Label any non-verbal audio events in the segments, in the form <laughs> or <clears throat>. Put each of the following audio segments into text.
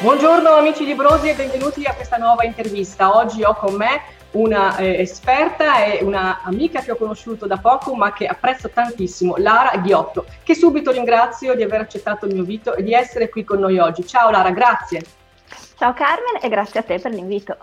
Buongiorno amici librosi e benvenuti a questa nuova intervista. Oggi ho con me una eh, esperta e una amica che ho conosciuto da poco ma che apprezzo tantissimo, Lara Ghiotto, che subito ringrazio di aver accettato il mio invito e di essere qui con noi oggi. Ciao Lara, grazie. Ciao Carmen e grazie a te per l'invito.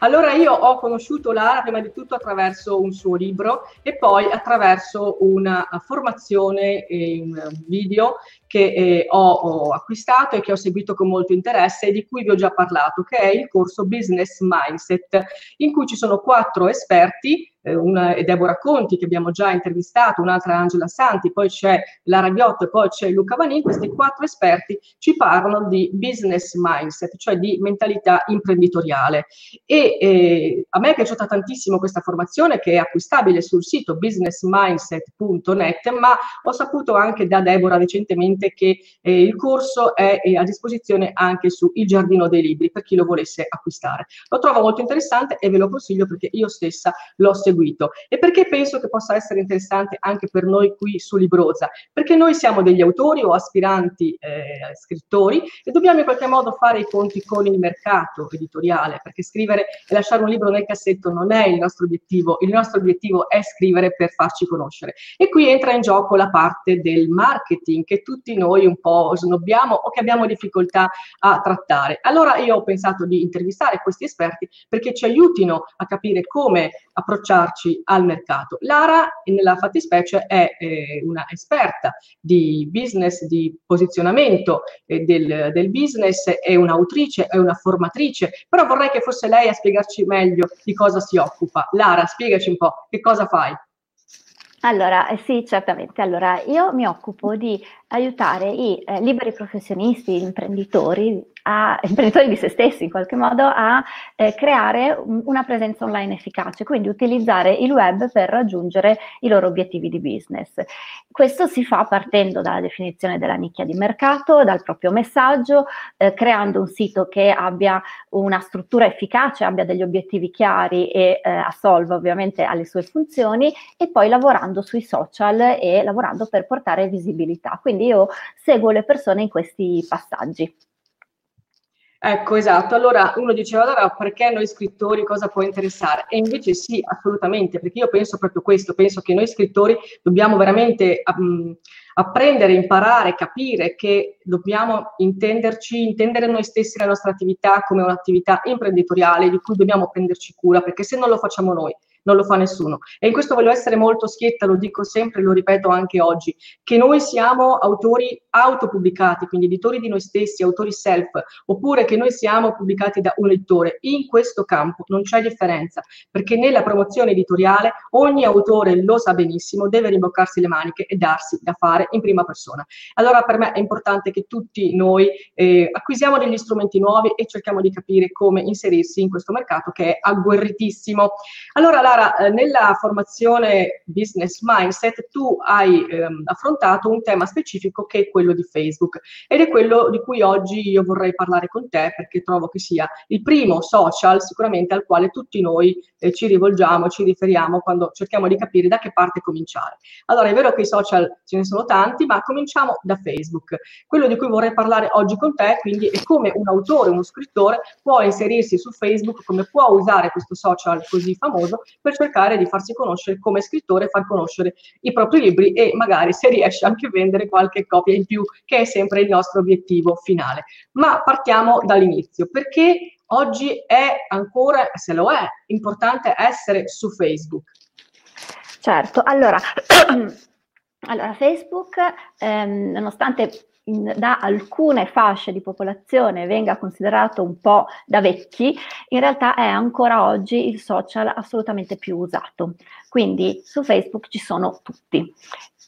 Allora io ho conosciuto Lara prima di tutto attraverso un suo libro e poi attraverso una formazione in video che eh, ho, ho, acquistato e che ho seguito con molto interesse e di cui vi ho già parlato, che è il corso Business Mindset, in cui ci sono quattro esperti, eh, una è Deborah Conti che abbiamo già intervistato, un'altra Angela Santi, poi c'è Lara Ghiotto e poi c'è Luca Vanin, questi quattro esperti ci parlano di business mindset, cioè di mentalità imprenditoriale. E eh, a me è piaciuta tantissimo questa formazione che è acquistabile sul sito businessmindset.net, ma ho saputo anche da Deborah recentemente ovviamente che eh, il corso è, è, a disposizione anche su Il Giardino dei Libri per chi lo volesse acquistare. Lo trovo molto interessante e ve lo consiglio perché io stessa l'ho seguito e perché penso che possa essere interessante anche per noi qui su Libroza, perché noi siamo degli autori o aspiranti eh, scrittori e dobbiamo in qualche modo fare i conti con il mercato editoriale, perché scrivere e lasciare un libro nel cassetto non è il nostro obiettivo, il nostro obiettivo è scrivere per farci conoscere. E qui entra in gioco la parte del marketing che tutti tutti noi un po' snobbiamo o che abbiamo difficoltà a trattare. Allora io ho pensato di intervistare questi esperti perché ci aiutino a capire come approcciarci al mercato. Lara, nella fattispecie, è eh, una esperta di business, di posizionamento eh, del, del business, è un'autrice, è una formatrice, però vorrei che fosse lei a spiegarci meglio di cosa si occupa. Lara, spiegaci un po' che cosa fai. Allora, eh, sì, certamente. Allora, io mi occupo di aiutare i eh, liberi professionisti, gli imprenditori, a, <laughs> imprenditori di se stessi in qualche modo, a eh, creare un, una presenza online efficace, quindi utilizzare il web per raggiungere i loro obiettivi di business. Questo si fa partendo dalla definizione della nicchia di mercato, dal proprio messaggio, eh, creando un sito che abbia una struttura efficace, abbia degli obiettivi chiari e eh, assolva ovviamente alle sue funzioni e poi lavorando sui social e lavorando per portare visibilità. Quindi io seguo le persone in questi passaggi. Ecco, esatto. Allora uno diceva, allora perché noi scrittori cosa può interessare? E invece sì, assolutamente, perché io penso proprio questo, penso che noi scrittori dobbiamo veramente um, apprendere, imparare, capire che dobbiamo intenderci, intendere noi stessi la nostra attività come un'attività imprenditoriale di cui dobbiamo prenderci cura, perché se non lo facciamo noi, non lo fa nessuno. E in questo voglio essere molto schietta, lo dico sempre, lo ripeto anche oggi, che noi siamo autori autopubblicati, quindi editori di noi stessi, autori self, oppure che noi siamo pubblicati da un lettore. In questo campo non c'è differenza, perché nella promozione editoriale ogni autore lo sa benissimo, deve rimboccarsi le maniche e darsi da fare in prima persona. Allora per me è importante che tutti noi eh, acquisiamo degli strumenti nuovi e cerchiamo di capire come inserirsi in questo mercato che è agguerritissimo. Allora Lara, eh, nella formazione Business Mindset tu hai ehm, affrontato un tema specifico che è quello di Facebook ed è quello di cui oggi io vorrei parlare con te perché trovo che sia il primo social sicuramente al quale tutti noi eh, ci rivolgiamo, ci riferiamo quando cerchiamo di capire da che parte cominciare. Allora è vero che i social ce ne sono tanti, ma cominciamo da Facebook. Quello di cui vorrei parlare oggi con te quindi è come un autore, uno scrittore può inserirsi su Facebook, come può usare questo social così famoso per cercare di farsi conoscere come scrittore, far conoscere i propri libri e magari se riesce anche a vendere qualche copia in più, che è sempre il nostro obiettivo finale. Ma partiamo dall'inizio, perché oggi è ancora, se lo è, importante essere su Facebook. Certo, allora, <clears throat> allora Facebook, ehm, nonostante in, da alcune fasce di popolazione venga considerato un po' da vecchi, in realtà è ancora oggi il social assolutamente più usato. Quindi su Facebook ci sono tutti.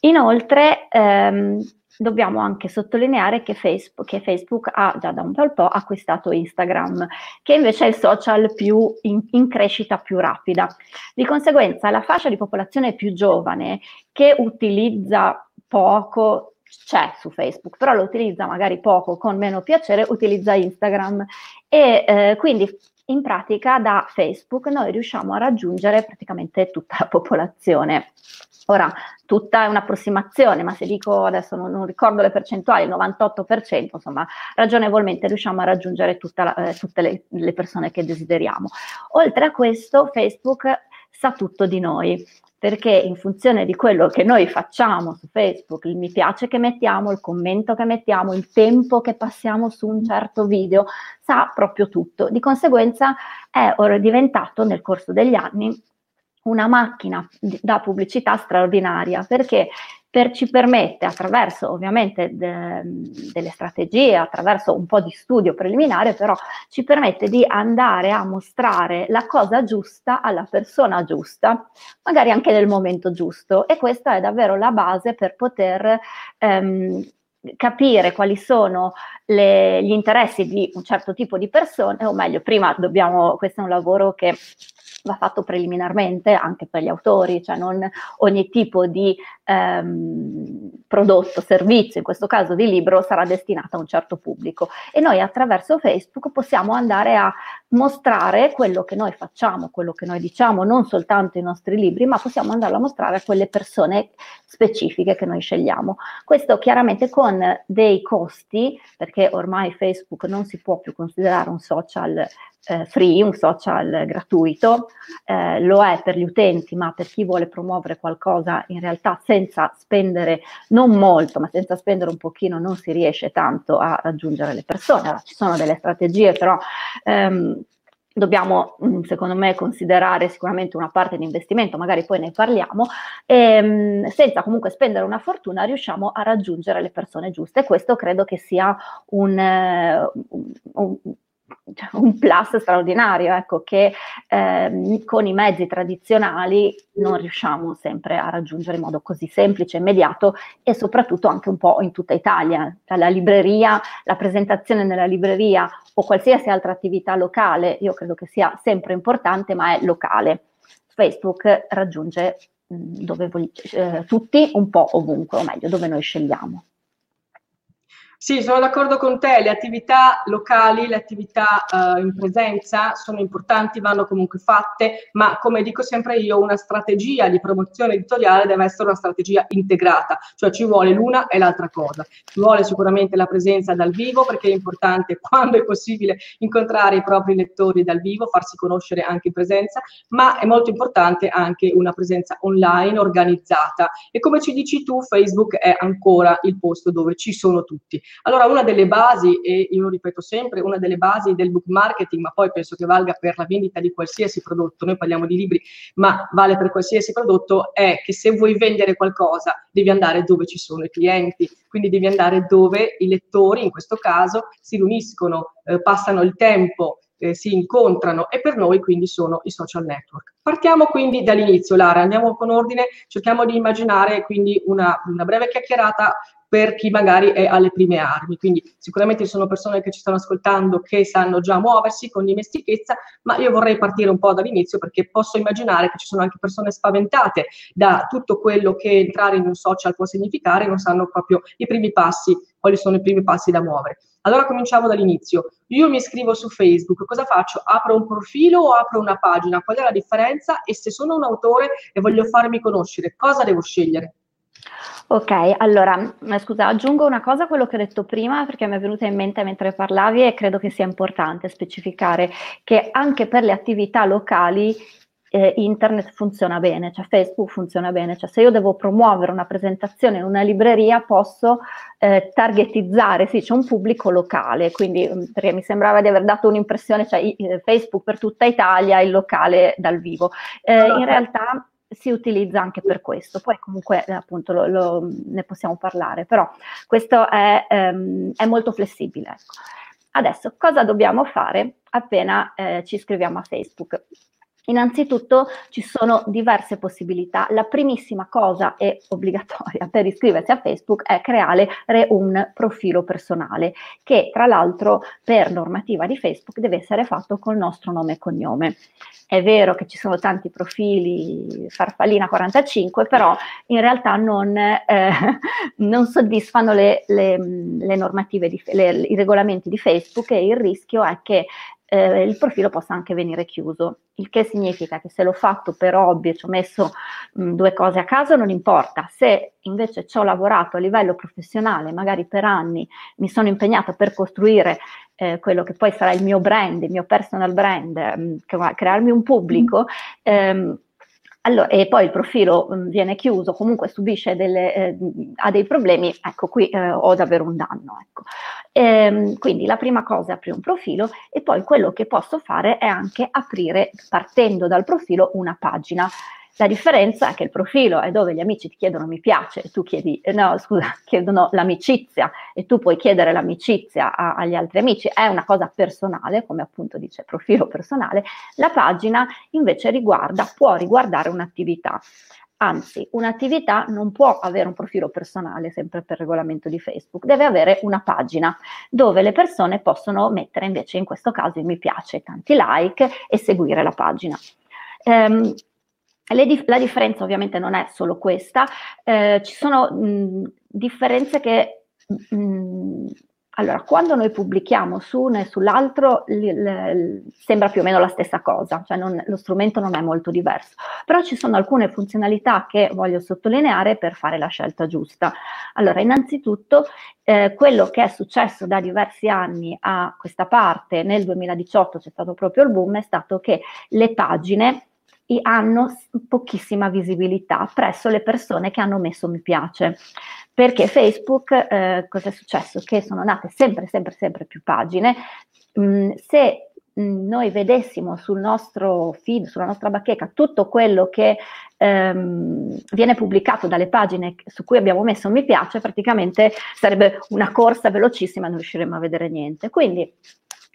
Inoltre, ehm, dobbiamo anche sottolineare che Facebook, che Facebook, ha già da un po' acquistato Instagram, che invece è il social più in, in, crescita più rapida. Di conseguenza la fascia di popolazione più giovane che utilizza poco c'è su Facebook, però lo utilizza magari poco, con meno piacere, utilizza Instagram e eh, quindi in pratica da Facebook noi riusciamo a raggiungere praticamente tutta la popolazione. Ora, tutta è un'approssimazione, ma se dico adesso non, non ricordo le percentuali, il 98%, insomma, ragionevolmente riusciamo a raggiungere la, eh, tutte le, le persone che desideriamo. Oltre a questo, Facebook sa tutto di noi perché in funzione di quello che noi facciamo su Facebook, il mi piace che mettiamo, il commento che mettiamo, il tempo che passiamo su un certo video, sa proprio tutto. Di conseguenza è diventato nel corso degli anni una macchina da pubblicità straordinaria perché per, ci permette attraverso ovviamente de, delle strategie, attraverso un po' di studio preliminare, però ci permette di andare a mostrare la cosa giusta alla persona giusta, magari anche nel momento giusto. E questa è davvero la base per poter ehm, capire quali sono le, gli interessi di un certo tipo di persone, o meglio, prima dobbiamo, questo è un lavoro che va fatto preliminarmente anche per gli autori, cioè non ogni tipo di ehm, prodotto, servizio, in questo caso di libro, sarà destinato a un certo pubblico. E noi attraverso Facebook possiamo andare a mostrare quello che noi facciamo, quello che noi diciamo, non soltanto i nostri libri, ma possiamo andarlo a mostrare a quelle persone specifiche che noi scegliamo. Questo chiaramente con dei costi, perché ormai Facebook non si può più considerare un social eh, free, un social gratuito, eh, lo è per gli utenti, ma per chi vuole promuovere qualcosa in realtà senza spendere non molto, ma senza spendere un pochino non si riesce tanto a raggiungere le persone. Allora, ci sono delle strategie, però ehm, dobbiamo mm, secondo me considerare sicuramente una parte di investimento, magari poi ne parliamo, e, ehm, senza comunque spendere una fortuna riusciamo a raggiungere le persone giuste. Questo credo che sia un, un, un cioè, un plus straordinario, ecco, che eh, con i mezzi tradizionali non riusciamo sempre a raggiungere in modo così semplice, immediato e soprattutto anche un po' in tutta Italia. La libreria, la presentazione nella libreria o qualsiasi altra attività locale, io credo che sia sempre importante, ma è locale. Facebook raggiunge dove voglio, eh, tutti un po' ovunque, o meglio, dove noi scegliamo. Sì, sono d'accordo con te, le attività locali, le attività uh, in presenza sono importanti, vanno comunque fatte, ma come dico sempre io, una strategia di promozione editoriale deve essere una strategia integrata, cioè ci vuole l'una e l'altra cosa. Ci vuole sicuramente la presenza dal vivo perché è importante <laughs> quando è possibile incontrare i propri lettori dal vivo, farsi conoscere anche in presenza, ma è molto importante anche una presenza online organizzata e come ci dici tu, Facebook è ancora il posto dove ci sono tutti. Allora, una delle basi, e io lo ripeto sempre, una delle basi del book marketing, ma poi penso che valga per la vendita di qualsiasi prodotto, noi parliamo di libri, ma vale per qualsiasi prodotto, è che se vuoi vendere qualcosa devi andare dove ci sono i clienti, quindi devi andare dove i lettori, in questo caso, si riuniscono, eh, passano il tempo, eh, si incontrano e per noi quindi sono i social network. Partiamo quindi dall'inizio, Lara, andiamo con ordine, cerchiamo di immaginare quindi una, una breve chiacchierata per chi magari è alle prime armi. Quindi sicuramente ci sono persone che ci stanno ascoltando che sanno già muoversi con dimestichezza, ma io vorrei partire un po' dall'inizio perché posso immaginare che ci sono anche persone spaventate da tutto quello che entrare in un social può significare, non sanno proprio i primi passi, quali sono i primi passi da muovere. Allora cominciamo dall'inizio. Io mi iscrivo su Facebook, cosa faccio? Apro un profilo o apro una pagina? Qual è la differenza? E se sono un autore e voglio farmi conoscere, cosa devo scegliere? Ok, allora, eh, scusa, aggiungo una cosa a quello che ho detto prima perché mi è venuta in mente mentre parlavi e credo che sia importante specificare che anche per le attività locali eh, internet funziona bene, cioè Facebook funziona bene, cioè se io devo promuovere una presentazione in una libreria posso eh, targetizzare, sì, c'è un pubblico locale, quindi mm, perché mi sembrava di aver dato un'impressione, cioè eh, Facebook per tutta Italia, il locale dal vivo. Eh, in realtà si utilizza anche per questo, poi comunque eh, appunto lo, lo, ne possiamo parlare, però questo è, ehm, è molto flessibile. Ecco. Adesso cosa dobbiamo fare appena eh, ci iscriviamo a Facebook? Innanzitutto ci sono diverse possibilità. La primissima cosa è obbligatoria per iscriversi a Facebook è creare un profilo personale che tra l'altro per normativa di Facebook deve essere fatto col nostro nome e cognome. È vero che ci sono tanti profili farfallina 45, però in realtà non, eh, <laughs> non soddisfano le, le, le normative, di, le, i regolamenti di Facebook e il rischio è che eh, il profilo possa anche venire chiuso, il che significa che se l'ho fatto per hobby e ci ho messo mh, due cose a caso non importa, se invece ci ho lavorato a livello professionale, magari per anni mi sono impegnata per costruire eh, quello che poi sarà il mio brand, il mio personal brand, mh, crearmi un pubblico, ehm, allora, e poi il profilo mh, viene chiuso, comunque subisce delle, eh, ha dei problemi, ecco qui eh, ho davvero un danno. Ecco. Ehm, quindi la prima cosa è aprire un profilo e poi quello che posso fare è anche aprire, partendo dal profilo, una pagina. La differenza è che il profilo è dove gli amici ti chiedono mi piace e tu chiedi, eh, no scusa, <laughs> chiedono l'amicizia e tu puoi chiedere l'amicizia a, agli altri amici, è una cosa personale, come appunto dice profilo personale. La pagina invece riguarda, può riguardare un'attività. Anzi, un'attività non può avere un profilo personale, sempre per regolamento di Facebook, deve avere una pagina dove le persone possono mettere invece in questo caso il mi piace, tanti like e seguire la pagina. Um, la differenza ovviamente non è solo questa, eh, ci sono mh, differenze che mh, allora, quando noi pubblichiamo su uno e sull'altro l- l- sembra più o meno la stessa cosa, cioè non, lo strumento non è molto diverso, però ci sono alcune funzionalità che voglio sottolineare per fare la scelta giusta. Allora, innanzitutto, eh, quello che è successo da diversi anni a questa parte, nel 2018 c'è stato proprio il boom, è stato che le pagine hanno pochissima visibilità presso le persone che hanno messo mi piace. Perché Facebook, eh, cosa è successo? Che sono nate sempre, sempre, sempre più pagine. Mm, se mm, noi vedessimo sul nostro feed, sulla nostra bacheca, tutto quello che ehm, viene pubblicato dalle pagine su cui abbiamo messo mi piace, praticamente sarebbe una corsa velocissima e non riusciremmo a vedere niente. Quindi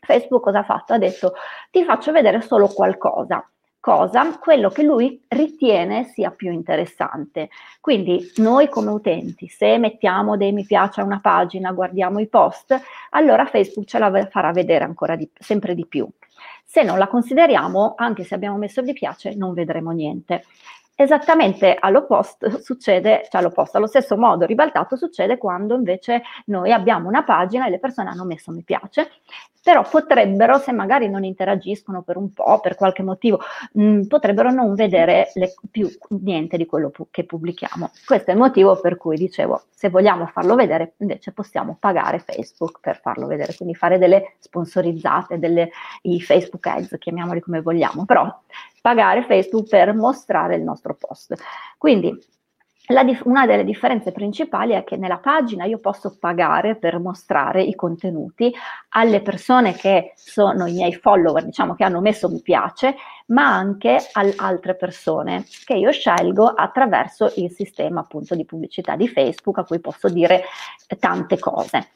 Facebook cosa ha fatto? Ha detto ti faccio vedere solo qualcosa cosa, quello che lui ritiene sia più interessante. Quindi noi come utenti, se mettiamo dei mi piace a una pagina, guardiamo i post, allora Facebook ce la farà vedere ancora di, sempre di più. Se non la consideriamo, anche se abbiamo messo mi piace, non vedremo niente. Esattamente all'opposto succede, cioè all'opposto, allo stesso modo ribaltato succede quando invece noi abbiamo una pagina e le persone hanno messo mi piace, però potrebbero, se magari non interagiscono per un po', per qualche motivo, mh, mm, potrebbero non vedere le, più niente di quello pu- che pubblichiamo. Questo è il motivo per cui dicevo, se vogliamo farlo vedere, invece possiamo pagare Facebook per farlo vedere, quindi fare delle sponsorizzate, delle, i Facebook ads, chiamiamoli come vogliamo, però pagare Facebook per mostrare il nostro post. Quindi Dif- una delle differenze principali è che nella pagina io posso pagare per mostrare i contenuti alle persone che sono i miei follower, diciamo che hanno messo mi piace, ma anche ad altre persone che io scelgo attraverso il sistema appunto di pubblicità di Facebook a cui posso dire tante cose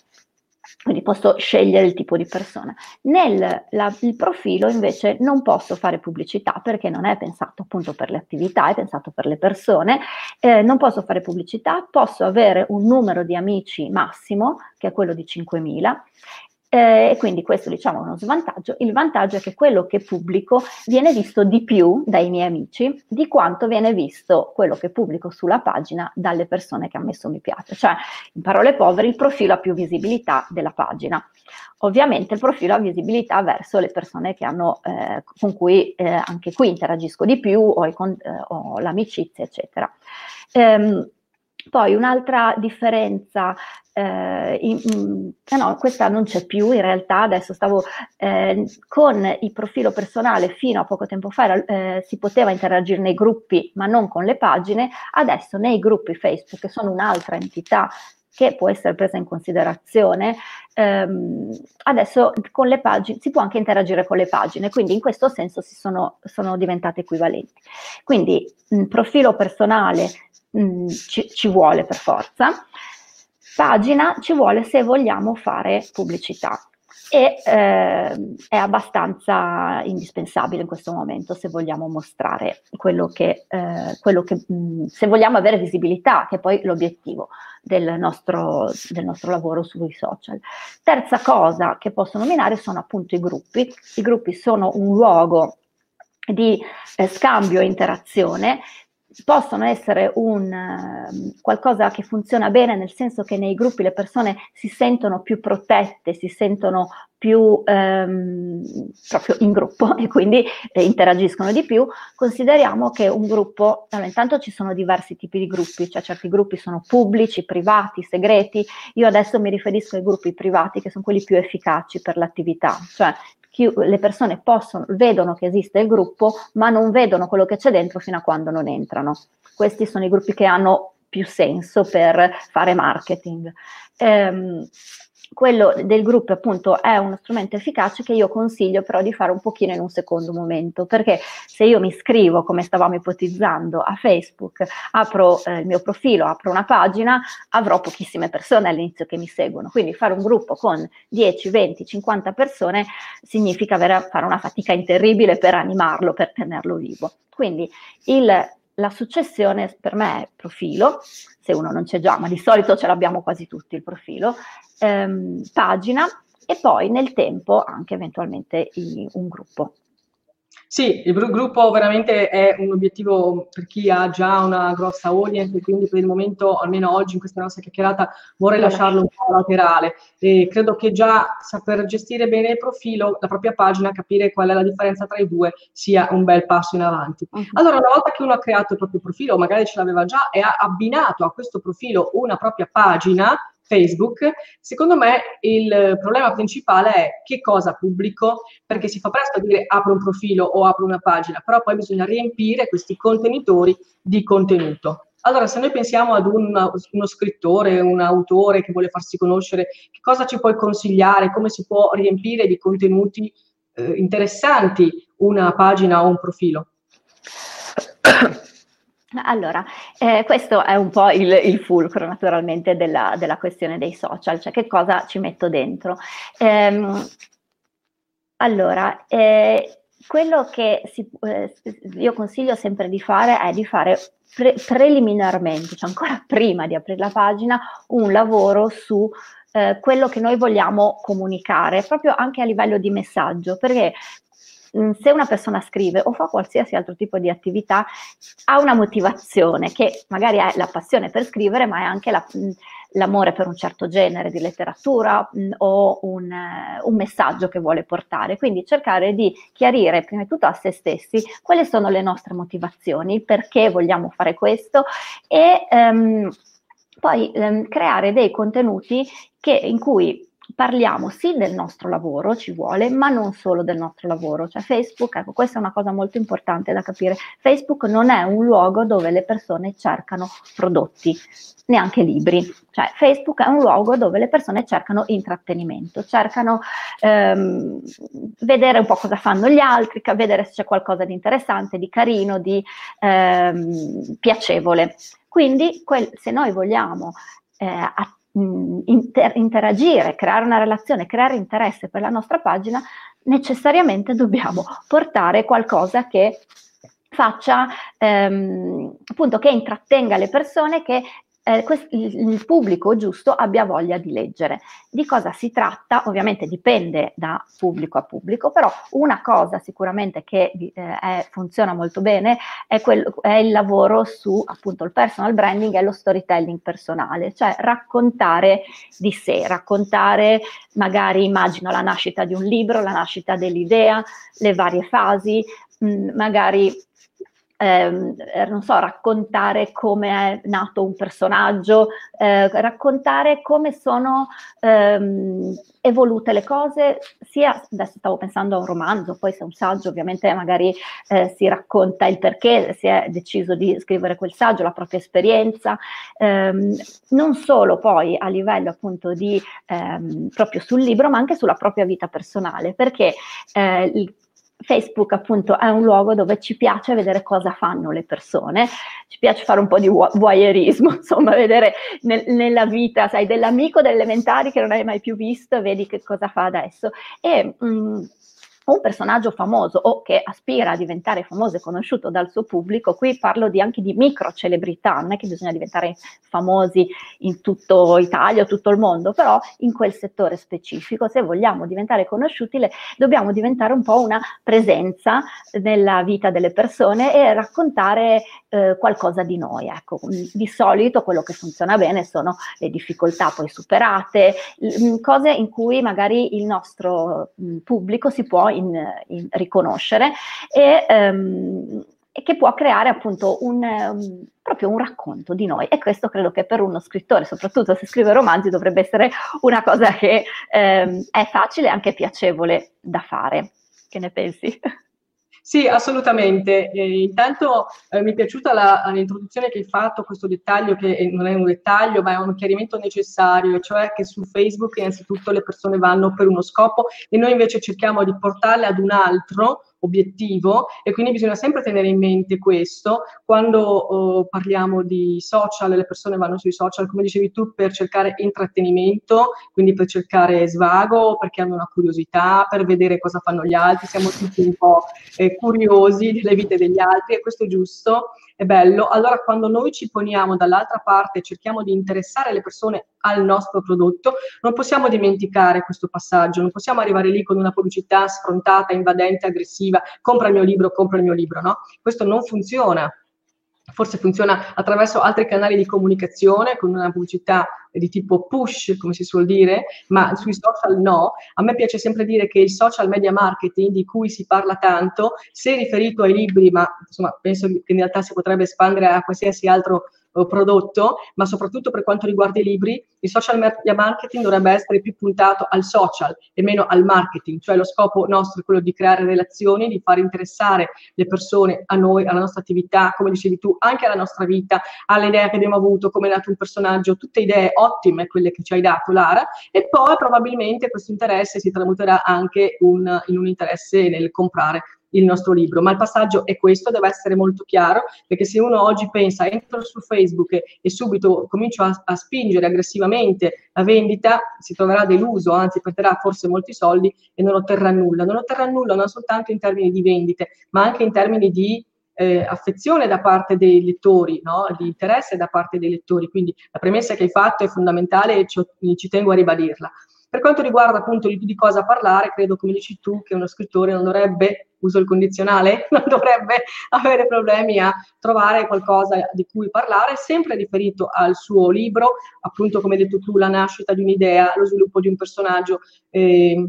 quindi posso scegliere il tipo di persona. Nel la, il profilo invece non posso fare pubblicità perché non è pensato appunto per le attività, è pensato per le persone, eh, non posso fare pubblicità, posso avere un numero di amici massimo, che è quello di 5.000, eh, e quindi questo diciamo è uno svantaggio. Il vantaggio è che quello che pubblico viene visto di più dai miei amici di quanto viene visto quello che pubblico sulla pagina dalle persone che hanno messo mi piace. Cioè, in parole povere, il profilo ha più visibilità della pagina. Ovviamente il profilo ha visibilità verso le persone hanno, eh, con cui eh, anche qui interagisco di più, ho, i, eh, l'amicizia, eccetera. Ehm, poi un'altra differenza, eh, in, in, eh no, questa non c'è più in realtà, adesso stavo eh, con il profilo personale fino a poco tempo fa eh, si poteva interagire nei gruppi ma non con le pagine, adesso nei gruppi Facebook che sono un'altra entità che può essere presa in considerazione, ehm, adesso con le pagine si può anche interagire con le pagine, quindi in questo senso si sono, sono diventate equivalenti. Quindi un profilo personale mh, mm, ci, ci vuole per forza. Pagina ci vuole se vogliamo fare pubblicità. e eh, è abbastanza indispensabile in questo momento se vogliamo mostrare quello che, eh, quello che mh, se vogliamo avere visibilità, che è poi l'obiettivo del nostro, del nostro lavoro sui social. Terza cosa che posso nominare sono appunto i gruppi. I gruppi sono un luogo di eh, scambio e interazione possono essere un, uh, qualcosa che funziona bene nel senso che nei gruppi le persone si sentono più protette, si sentono più um, proprio in gruppo <laughs> e quindi eh, interagiscono di più, consideriamo che un gruppo, allora, intanto ci sono diversi tipi di gruppi, cioè certi gruppi sono pubblici, privati, segreti, io adesso mi riferisco ai gruppi privati che sono quelli più efficaci per l'attività, cioè chi, le persone possono, vedono che esiste il gruppo, ma non vedono quello che c'è dentro fino a quando non entrano. Questi sono i gruppi che hanno più senso per fare marketing. Ehm, quello del gruppo appunto è uno strumento efficace che io consiglio però di fare un pochino in un secondo momento, perché se io mi iscrivo, come stavamo ipotizzando, a Facebook, apro eh, il mio profilo, apro una pagina, avrò pochissime persone all'inizio che mi seguono, quindi fare un gruppo con 10, 20, 50 persone significa avere, fare una fatica interribile per animarlo, per tenerlo vivo. Quindi il la successione per me è profilo, se uno non c'è già, ma di solito ce l'abbiamo quasi tutti il profilo, ehm, pagina e poi nel tempo anche eventualmente i, un gruppo. Sì, il gruppo veramente è un obiettivo per chi ha già una grossa audience e quindi per il momento, almeno oggi in questa nostra chiacchierata, vorrei lasciarlo un po' laterale. E credo che già saper gestire bene il profilo, la propria pagina, capire qual è la differenza tra i due, sia un bel passo in avanti. Uh-huh. Allora, una volta che uno ha creato il proprio profilo, magari ce l'aveva già e ha abbinato a questo profilo una propria pagina, Facebook, secondo me il problema principale è che cosa pubblico, perché si fa presto a dire apro un profilo o apro una pagina, però poi bisogna riempire questi contenitori di contenuto. Allora, se noi pensiamo ad un, uno scrittore, un autore che vuole farsi conoscere, che cosa ci puoi consigliare, come si può riempire di contenuti eh, interessanti una pagina o un profilo? <coughs> Allora, eh, questo è un po' il, il fulcro naturalmente della, della, questione dei social, cioè che cosa ci metto dentro. Ehm, allora, eh, quello che si, eh, io consiglio sempre di fare è di fare pre- preliminarmente, cioè ancora <laughs> prima di aprire la pagina, un lavoro su eh, quello che noi vogliamo comunicare, proprio anche a livello di messaggio, perché se una persona scrive o fa qualsiasi altro tipo di attività, ha una motivazione che magari è la passione per scrivere, ma è anche la, mm, l'amore per un certo genere di letteratura mh, mm, o un, uh, un, messaggio che vuole portare. Quindi cercare di chiarire prima di tutto a se stessi quali sono le nostre motivazioni, perché vogliamo fare questo e um, poi um, creare dei contenuti che, in cui parliamo sì del nostro lavoro, ci vuole, ma non solo del nostro lavoro. Cioè Facebook, ecco, questa è una cosa molto importante da capire. Facebook non è un luogo dove le persone cercano prodotti, neanche libri. Cioè Facebook è un luogo dove le persone cercano intrattenimento, cercano ehm, vedere un po' cosa fanno gli altri, vedere se c'è qualcosa di interessante, di carino, di ehm, piacevole. Quindi quel, se noi vogliamo eh, inter- interagire, creare una relazione, creare interesse per la nostra pagina, necessariamente dobbiamo portare qualcosa che faccia ehm, appunto che intrattenga le persone, che eh, quest- il pubblico giusto abbia voglia di leggere. Di cosa si tratta? Ovviamente dipende da pubblico a pubblico, però una cosa sicuramente che eh, è, funziona molto bene è, quel, è, il lavoro su appunto il personal branding e lo storytelling personale, cioè raccontare di sé, raccontare magari immagino la nascita di un libro, la nascita dell'idea, le varie fasi, mh, magari ehm, eh, non so, raccontare come è nato un personaggio, eh, raccontare come sono ehm, evolute le cose, sia, adesso stavo pensando a un romanzo, poi se è un saggio ovviamente magari eh, si racconta il perché si è deciso di scrivere quel saggio, la propria esperienza, ehm, non solo poi a livello appunto di ehm, proprio sul libro, ma anche sulla propria vita personale, perché eh, il Facebook appunto è un luogo dove ci piace vedere cosa fanno le persone, ci piace fare un po' di voyeurismo, <laughs> insomma, vedere nel, nella vita, sai, dell'amico delle elementari che non hai mai più visto vedi che cosa fa adesso. E mh, mm, un personaggio famoso o che aspira a diventare famoso e conosciuto dal suo pubblico, qui parlo di, anche di micro celebrità, non è che bisogna diventare famosi in tutto Italia o tutto il mondo, però in quel settore specifico, se vogliamo diventare conosciuti, dobbiamo diventare un po' una presenza nella vita delle persone e raccontare eh, qualcosa di noi. Ecco, di solito quello che funziona bene sono le difficoltà poi superate, cose in cui magari il nostro pubblico si può in, in riconoscere e, um, e, che può creare appunto un, um, proprio un racconto di noi e questo credo che per uno scrittore, soprattutto se scrive romanzi, dovrebbe essere una cosa che um, è facile e anche piacevole da fare. Che ne pensi? <laughs> Sì, assolutamente. Eh, intanto eh, mi è piaciuta l'introduzione che hai fatto, questo dettaglio che non è un dettaglio, ma è un chiarimento necessario, cioè che su Facebook innanzitutto le persone vanno per uno scopo e noi invece cerchiamo di portarle ad un altro obiettivo e quindi bisogna sempre tenere in mente questo. Quando uh, parliamo di social, le persone vanno sui social, come dicevi tu, per cercare intrattenimento, quindi per cercare svago, perché hanno una curiosità, per vedere cosa fanno gli altri, siamo tutti un po' eh, curiosi delle vite degli altri e questo è giusto è bello, allora quando noi ci poniamo dall'altra parte e cerchiamo di interessare le persone al nostro prodotto, non possiamo dimenticare questo passaggio, non possiamo arrivare lì con una pubblicità sfrontata, invadente, aggressiva, compra il mio libro, compra il mio libro, no? Questo non funziona forse funziona attraverso altri canali di comunicazione, con una pubblicità di tipo push, come si suol dire, ma sui social no. A me piace sempre dire che il social media marketing, di cui si parla tanto, se riferito ai libri, ma insomma penso che in realtà si potrebbe espandere a qualsiasi altro prodotto, ma soprattutto per quanto riguarda i libri, il social media marketing dovrebbe essere più puntato al social e meno al marketing, cioè lo scopo nostro è quello di creare relazioni, di far interessare le persone a noi, alla nostra attività, come dicevi tu, anche alla nostra vita, alle idee che abbiamo avuto, come è nato un personaggio, tutte idee ottime, quelle che ci hai dato Lara, e poi probabilmente questo interesse si tramuterà anche un, in un interesse nel comprare il nostro libro, ma il passaggio è questo, deve essere molto chiaro, perché se uno oggi pensa, entro su Facebook e, subito comincio a, a, spingere aggressivamente la vendita, si troverà deluso, anzi perderà forse molti soldi e non otterrà nulla. Non otterrà nulla non soltanto in termini di vendite, ma anche in termini di eh, affezione da parte dei lettori, no? di interesse da parte dei lettori. Quindi la premessa che hai fatto è fondamentale e ci, ci tengo a ribadirla. Per quanto riguarda appunto di, di cosa parlare, credo, come dici tu, che uno scrittore non dovrebbe uso il condizionale, <laughs> non dovrebbe avere problemi a trovare qualcosa di cui parlare, sempre riferito al suo libro, appunto come hai detto tu, la nascita di un'idea, lo sviluppo di un personaggio. Eh,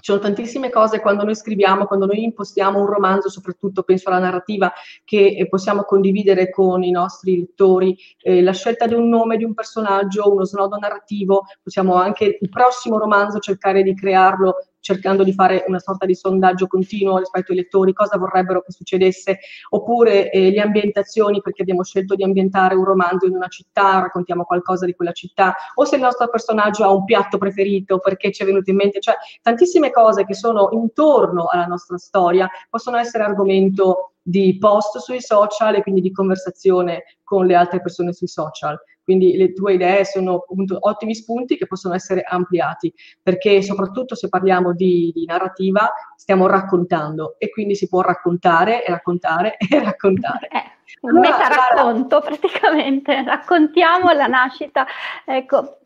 ci sono tantissime cose quando noi scriviamo, quando noi impostiamo un romanzo, soprattutto penso alla narrativa che eh, possiamo condividere con i nostri lettori, eh, la scelta di un nome, di un personaggio, uno snodo narrativo, possiamo anche il prossimo romanzo cercare di crearlo cercando di fare una sorta di sondaggio continuo rispetto ai lettori, cosa vorrebbero che succedesse, oppure eh, le ambientazioni, perché abbiamo scelto di ambientare un romanzo in una città, raccontiamo qualcosa di quella città, o se il nostro personaggio ha un piatto preferito, perché ci è venuto in mente, cioè tantissime cose che sono intorno alla nostra storia possono essere argomento di post sui social e quindi di conversazione con le altre persone sui social. Quindi le tue idee sono appunto ottimi spunti che possono essere ampliati, perché soprattutto se parliamo di, di narrativa stiamo raccontando e quindi si può raccontare e raccontare <laughs> e raccontare. Eh, un allora, metaracconto praticamente, <laughs> raccontiamo la nascita. Ecco,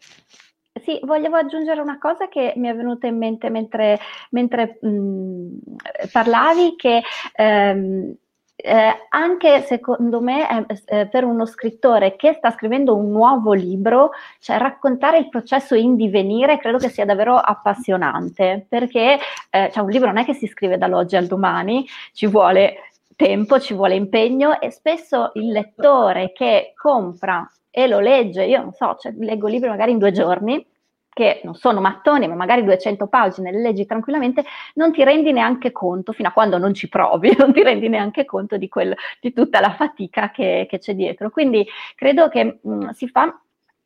sì, volevo aggiungere una cosa che mi è venuta in mente mentre, mentre mh, parlavi, che ehm, eh, anche secondo me eh, per uno scrittore che sta scrivendo un nuovo libro, cioè raccontare il processo in divenire credo che sia davvero appassionante, perché eh, cioè un libro non è che si scrive dall'oggi al domani, ci vuole tempo, ci vuole impegno e spesso il lettore che compra e lo legge, io non so, cioè, leggo libri magari in due giorni, che non sono mattoni, ma magari 200 pagine le leggi tranquillamente, non ti rendi neanche conto, fino a quando non ci provi, <laughs> non ti rendi neanche conto di, quel, di tutta la fatica che, che, c'è dietro. Quindi credo che mh, si fa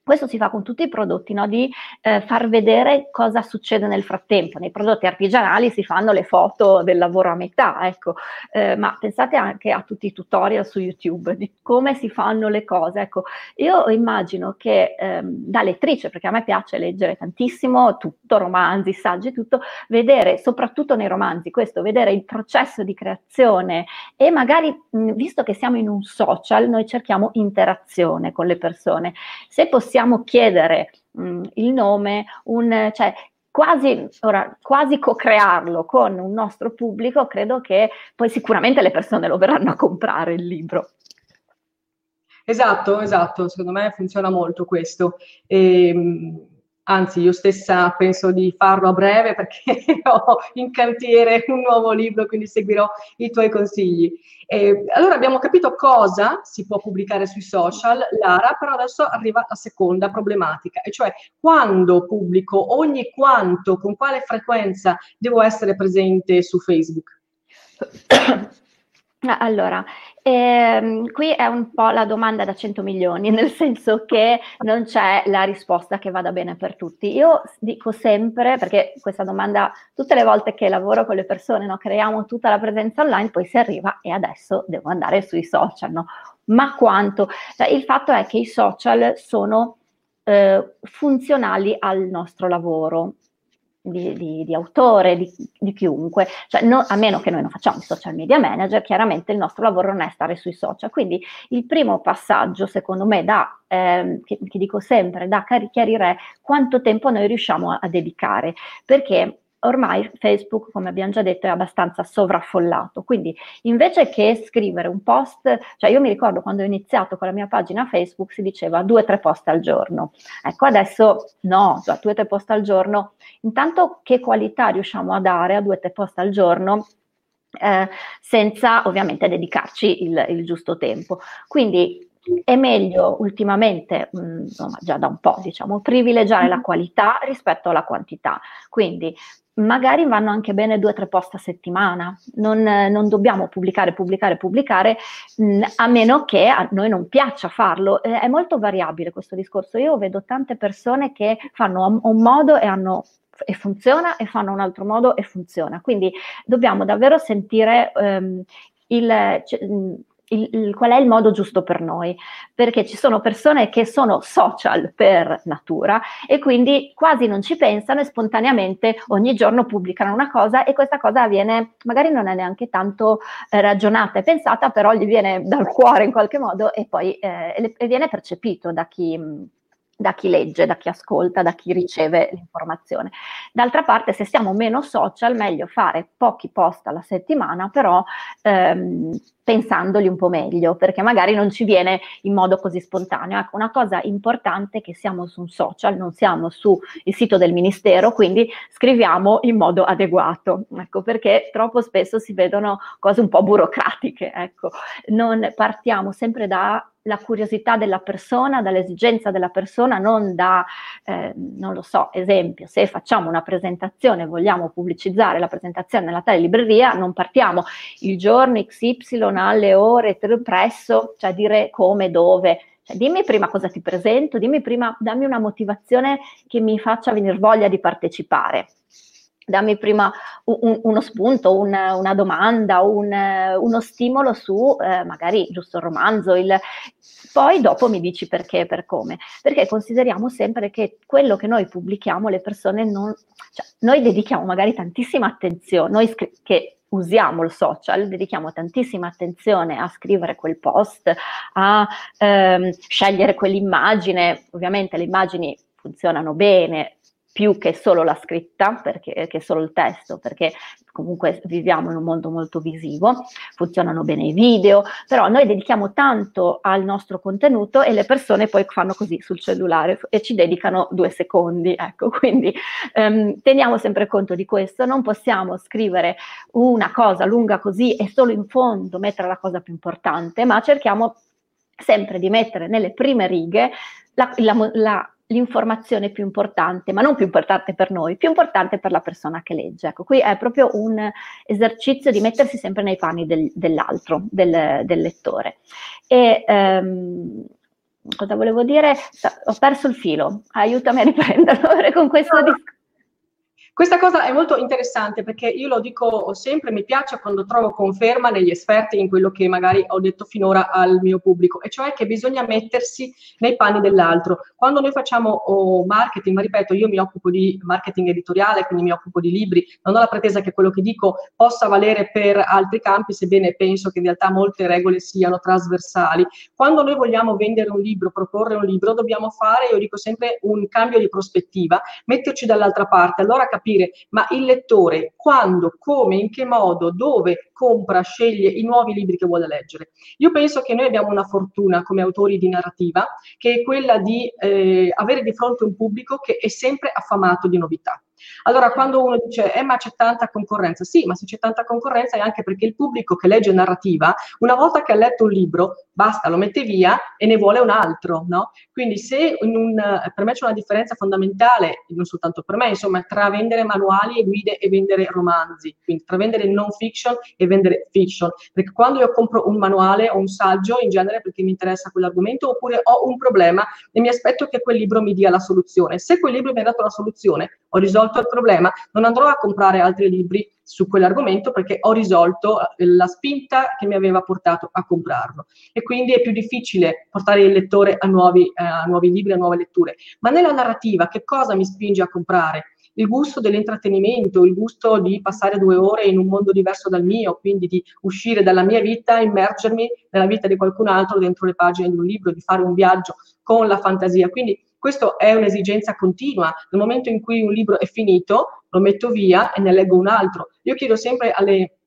questo si fa con tutti i prodotti, no? di eh, far vedere cosa succede nel frattempo. Nei prodotti artigianali si fanno le foto del lavoro a metà, ecco. eh, ma pensate anche a tutti i tutorial su YouTube di come si fanno le cose. Ecco, io immagino che ehm, da lettrice, perché a me piace leggere tantissimo, tutto, romanzi, saggi, tutto, vedere, soprattutto nei romanzi, questo, vedere il processo di creazione e magari, mh, visto che siamo in un social, noi cerchiamo interazione con le persone. Se possiamo possiamo chiedere mh, mm, il nome, un, cioè, quasi, ora, quasi co-crearlo con un nostro pubblico, credo che poi sicuramente le persone lo verranno a comprare il libro. Esatto, esatto, secondo me funziona molto questo. E, ehm, anzi io stessa penso di farlo a breve perché <laughs> ho in cantiere un nuovo libro, quindi seguirò i tuoi consigli. Eh, allora abbiamo capito cosa si può pubblicare sui social, Lara, però adesso arriva la seconda problematica, e cioè quando pubblico, ogni quanto, con quale frequenza devo essere presente su Facebook? <coughs> Allora, ehm, qui è un po' la domanda da 100 milioni, <laughs> nel senso che non c'è la risposta che vada bene per tutti. Io dico sempre, perché questa domanda, tutte le volte che lavoro con le persone, no, creiamo tutta la presenza online, poi si arriva e adesso devo andare sui social, no? Ma quanto? Cioè, il fatto è che i social sono eh, funzionali al nostro lavoro di, di, di autore, di, di chiunque, cioè no, a meno che noi non facciamo il social media manager, chiaramente il nostro lavoro non è stare sui social. Quindi il primo passaggio, secondo me, da, eh, che, che, dico sempre, da chiarire quanto tempo noi riusciamo a, a dedicare, perché ormai Facebook, come abbiamo già detto, è abbastanza sovraffollato. Quindi invece che scrivere un post, cioè io mi ricordo quando ho iniziato con la mia pagina Facebook si diceva due o tre post al giorno. Ecco, adesso no, cioè due o tre post al giorno. Intanto che qualità riusciamo a dare a due o tre post al giorno? Eh, senza ovviamente dedicarci il, il giusto tempo. Quindi è meglio ultimamente, mh, mm, insomma già da un po', diciamo, privilegiare la qualità rispetto alla quantità. Quindi magari vanno anche bene due o tre post a settimana, non, non dobbiamo pubblicare, pubblicare, pubblicare, mh, a meno che a noi non piaccia farlo. Eh, è molto variabile questo discorso. Io vedo tante persone che fanno un modo e hanno e funziona e fanno un altro modo e funziona. Quindi dobbiamo davvero sentire um, il, cioè, il, il, qual è il modo giusto per noi, perché ci sono persone che sono social per natura e quindi quasi non ci pensano e spontaneamente ogni giorno pubblicano una cosa e questa cosa avviene, magari non è neanche tanto eh, ragionata e pensata, però gli viene dal cuore in qualche modo e poi eh, e viene percepito da chi da chi legge, da chi ascolta, da chi riceve l'informazione. D'altra parte, se siamo meno social, meglio fare pochi post alla settimana, però ehm, pensandoli un po' meglio, perché magari non ci viene in modo così spontaneo. Ecco, una cosa importante è che siamo su un social, non siamo sul sito del Ministero, quindi scriviamo in modo adeguato, ecco, perché troppo spesso si vedono cose un po' burocratiche, ecco. Non partiamo sempre da la curiosità della persona, dall'esigenza della persona, non da, eh, non lo so, esempio, se facciamo una presentazione, vogliamo pubblicizzare la presentazione nella tale libreria, non partiamo il giorno XY alle ore presso, cioè dire come, dove. Cioè, dimmi prima cosa ti presento, dimmi prima, dammi una motivazione che mi faccia venire voglia di partecipare. Dammi prima un, uno spunto, un, una domanda, un, uno stimolo su eh, magari giusto il romanzo, il, poi dopo mi dici perché e per come, perché consideriamo sempre che quello che noi pubblichiamo le persone non, cioè, noi dedichiamo magari tantissima attenzione, noi scri- che usiamo il social, dedichiamo tantissima attenzione a scrivere quel post, a ehm, scegliere quell'immagine, ovviamente le immagini funzionano bene, più che solo la scritta, perché, che solo il testo, perché comunque viviamo in un mondo molto visivo, funzionano bene i video, però noi dedichiamo tanto al nostro contenuto e le persone poi fanno così sul cellulare e ci dedicano due secondi, ecco, <laughs> quindi um, teniamo sempre conto di questo, non possiamo scrivere una cosa lunga così e solo in fondo mettere la cosa più importante, ma cerchiamo sempre di mettere nelle prime righe la, la, la l'informazione più importante, ma non più importante per noi, più importante per la persona che legge. Ecco, qui è proprio un esercizio di mettersi sempre nei panni del, dell'altro, del, del, lettore. E, um, cosa volevo dire? Ho perso il filo, aiutami a riprenderlo <laughs> con questo discorso. Questa cosa è molto interessante perché io lo dico sempre, mi piace quando trovo conferma negli esperti in quello che magari ho detto finora al mio pubblico, e cioè che bisogna mettersi nei panni dell'altro. Quando noi facciamo oh, marketing, ma ripeto, io mi occupo di marketing editoriale, quindi mi occupo di libri, non ho la pretesa che quello che dico possa valere per altri campi, sebbene penso che in realtà molte regole siano trasversali. Quando noi vogliamo vendere un libro, proporre un libro, dobbiamo fare, io dico sempre, un cambio di prospettiva, metterci dall'altra parte. Allora capire, ma il lettore quando, come, in che modo, dove compra, sceglie i nuovi libri che vuole leggere. Io penso che noi abbiamo una fortuna come autori di narrativa, che è quella di eh, avere di fronte un pubblico che è sempre affamato di novità. Allora, quando uno dice, eh, ma c'è tanta concorrenza, sì, ma se c'è tanta concorrenza è anche perché il pubblico che legge narrativa, una volta che ha letto un libro, basta, lo mette via e ne vuole un altro, no? Quindi se un, per me c'è una differenza fondamentale, non soltanto per me, insomma, tra vendere manuali e guide e vendere romanzi, quindi tra vendere non fiction e vendere fiction, perché quando io compro un manuale o un saggio, in genere perché mi interessa quell'argomento, oppure ho un problema e mi aspetto che quel libro mi dia la soluzione. Se quel libro mi ha dato la soluzione, ho risolto il non andrò a comprare altri libri su quell'argomento perché ho risolto eh, la spinta che mi aveva portato a comprarlo. E quindi è più difficile portare il lettore a nuovi, eh, a nuovi libri, a nuove letture. Ma nella narrativa che cosa mi spinge a comprare? il gusto dell'intrattenimento, il gusto di passare due ore in un mondo diverso dal mio, quindi di uscire dalla mia vita, immergermi nella vita di qualcun altro dentro le pagine di un libro, di fare un viaggio con la fantasia. Quindi questo è un'esigenza continua. Nel momento in cui un libro è finito, lo metto via e ne leggo un altro. Io chiedo sempre alle,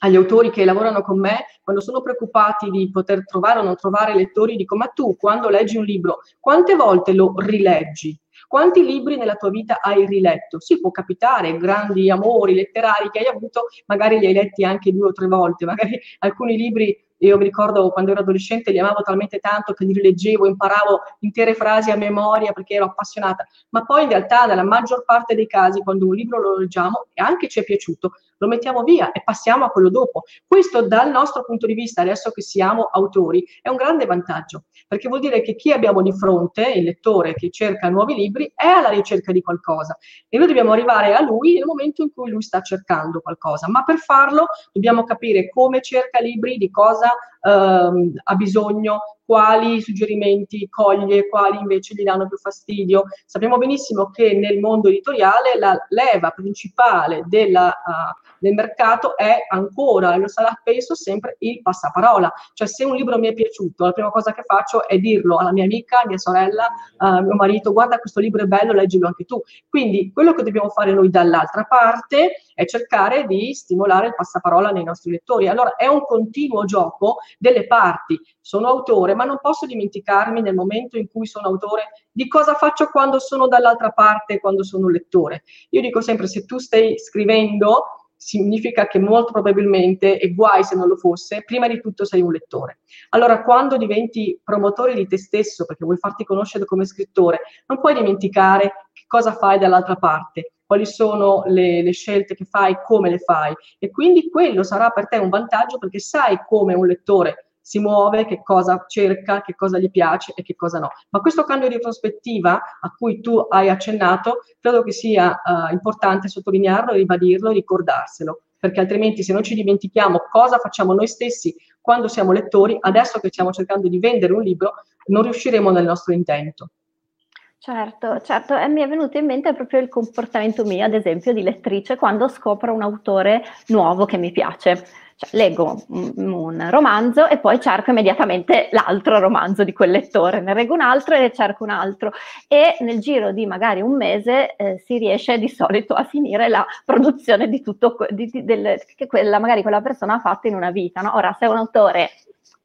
agli autori che lavorano con me, quando sono preoccupati di poter trovare o non trovare lettori, dico, ma tu quando leggi un libro, quante volte lo rileggi? Quanti libri nella tua vita hai riletto? Sì, può capitare, grandi amori letterari che hai avuto, magari li hai letti anche due o tre volte, magari <laughs> alcuni libri io mi ricordo quando ero adolescente li amavo talmente tanto che li rileggevo, imparavo intere frasi a memoria perché ero appassionata, ma poi in realtà nella maggior parte dei casi quando un libro lo leggiamo e anche ci è piaciuto, lo mettiamo via e passiamo a quello dopo. Questo dal nostro punto di vista, adesso che siamo autori, è un grande vantaggio, perché vuol dire che chi abbiamo di fronte, il lettore che cerca nuovi libri, è alla ricerca di qualcosa e noi dobbiamo arrivare a lui nel momento in cui lui sta cercando qualcosa, ma per farlo dobbiamo capire come cerca libri, di cosa ehm, ha bisogno, quali suggerimenti coglie, quali invece gli danno più fastidio. Sappiamo benissimo che nel mondo editoriale la leva principale della, uh, del mercato è ancora, e lo sarà penso sempre, il passaparola. Cioè se un libro mi è piaciuto, la prima cosa che faccio è dirlo alla mia amica, mia sorella, a mio marito, guarda questo libro è bello, leggilo anche tu. Quindi quello che dobbiamo fare noi dall'altra parte è cercare di stimolare il passaparola nei nostri lettori. Allora è un continuo gioco delle parti. Sono autore, ma non posso dimenticarmi nel momento in cui sono autore di cosa faccio quando sono dall'altra parte, quando sono un lettore. Io dico sempre, se tu stai scrivendo, significa che molto probabilmente, e guai se non lo fosse, prima di tutto sei un lettore. Allora, quando diventi promotore di te stesso, perché vuoi farti conoscere come scrittore, non puoi dimenticare che cosa fai dall'altra parte, quali sono le, le, scelte che fai, come le fai. E quindi quello sarà per te un vantaggio perché sai come un lettore si muove, che cosa cerca, che cosa gli piace e che cosa no. Ma questo cambio di prospettiva a cui tu hai accennato, credo che sia uh, importante sottolinearlo, ribadirlo e ricordarselo, perché altrimenti se non ci dimentichiamo cosa facciamo noi stessi quando siamo lettori, adesso che stiamo cercando di vendere un libro, non riusciremo nel nostro intento. Certo, certo, e mi è venuto in mente proprio il comportamento mio, ad esempio, di lettrice quando scopro un autore nuovo che mi piace. Cioè, leggo un, un, romanzo e poi cerco immediatamente l'altro romanzo di quel lettore, ne leggo un altro e ne cerco un altro e nel giro di magari un mese eh, si riesce di solito a finire la produzione di tutto di, di, del, che quella, magari quella persona ha fatto in una vita. No? Ora, se un autore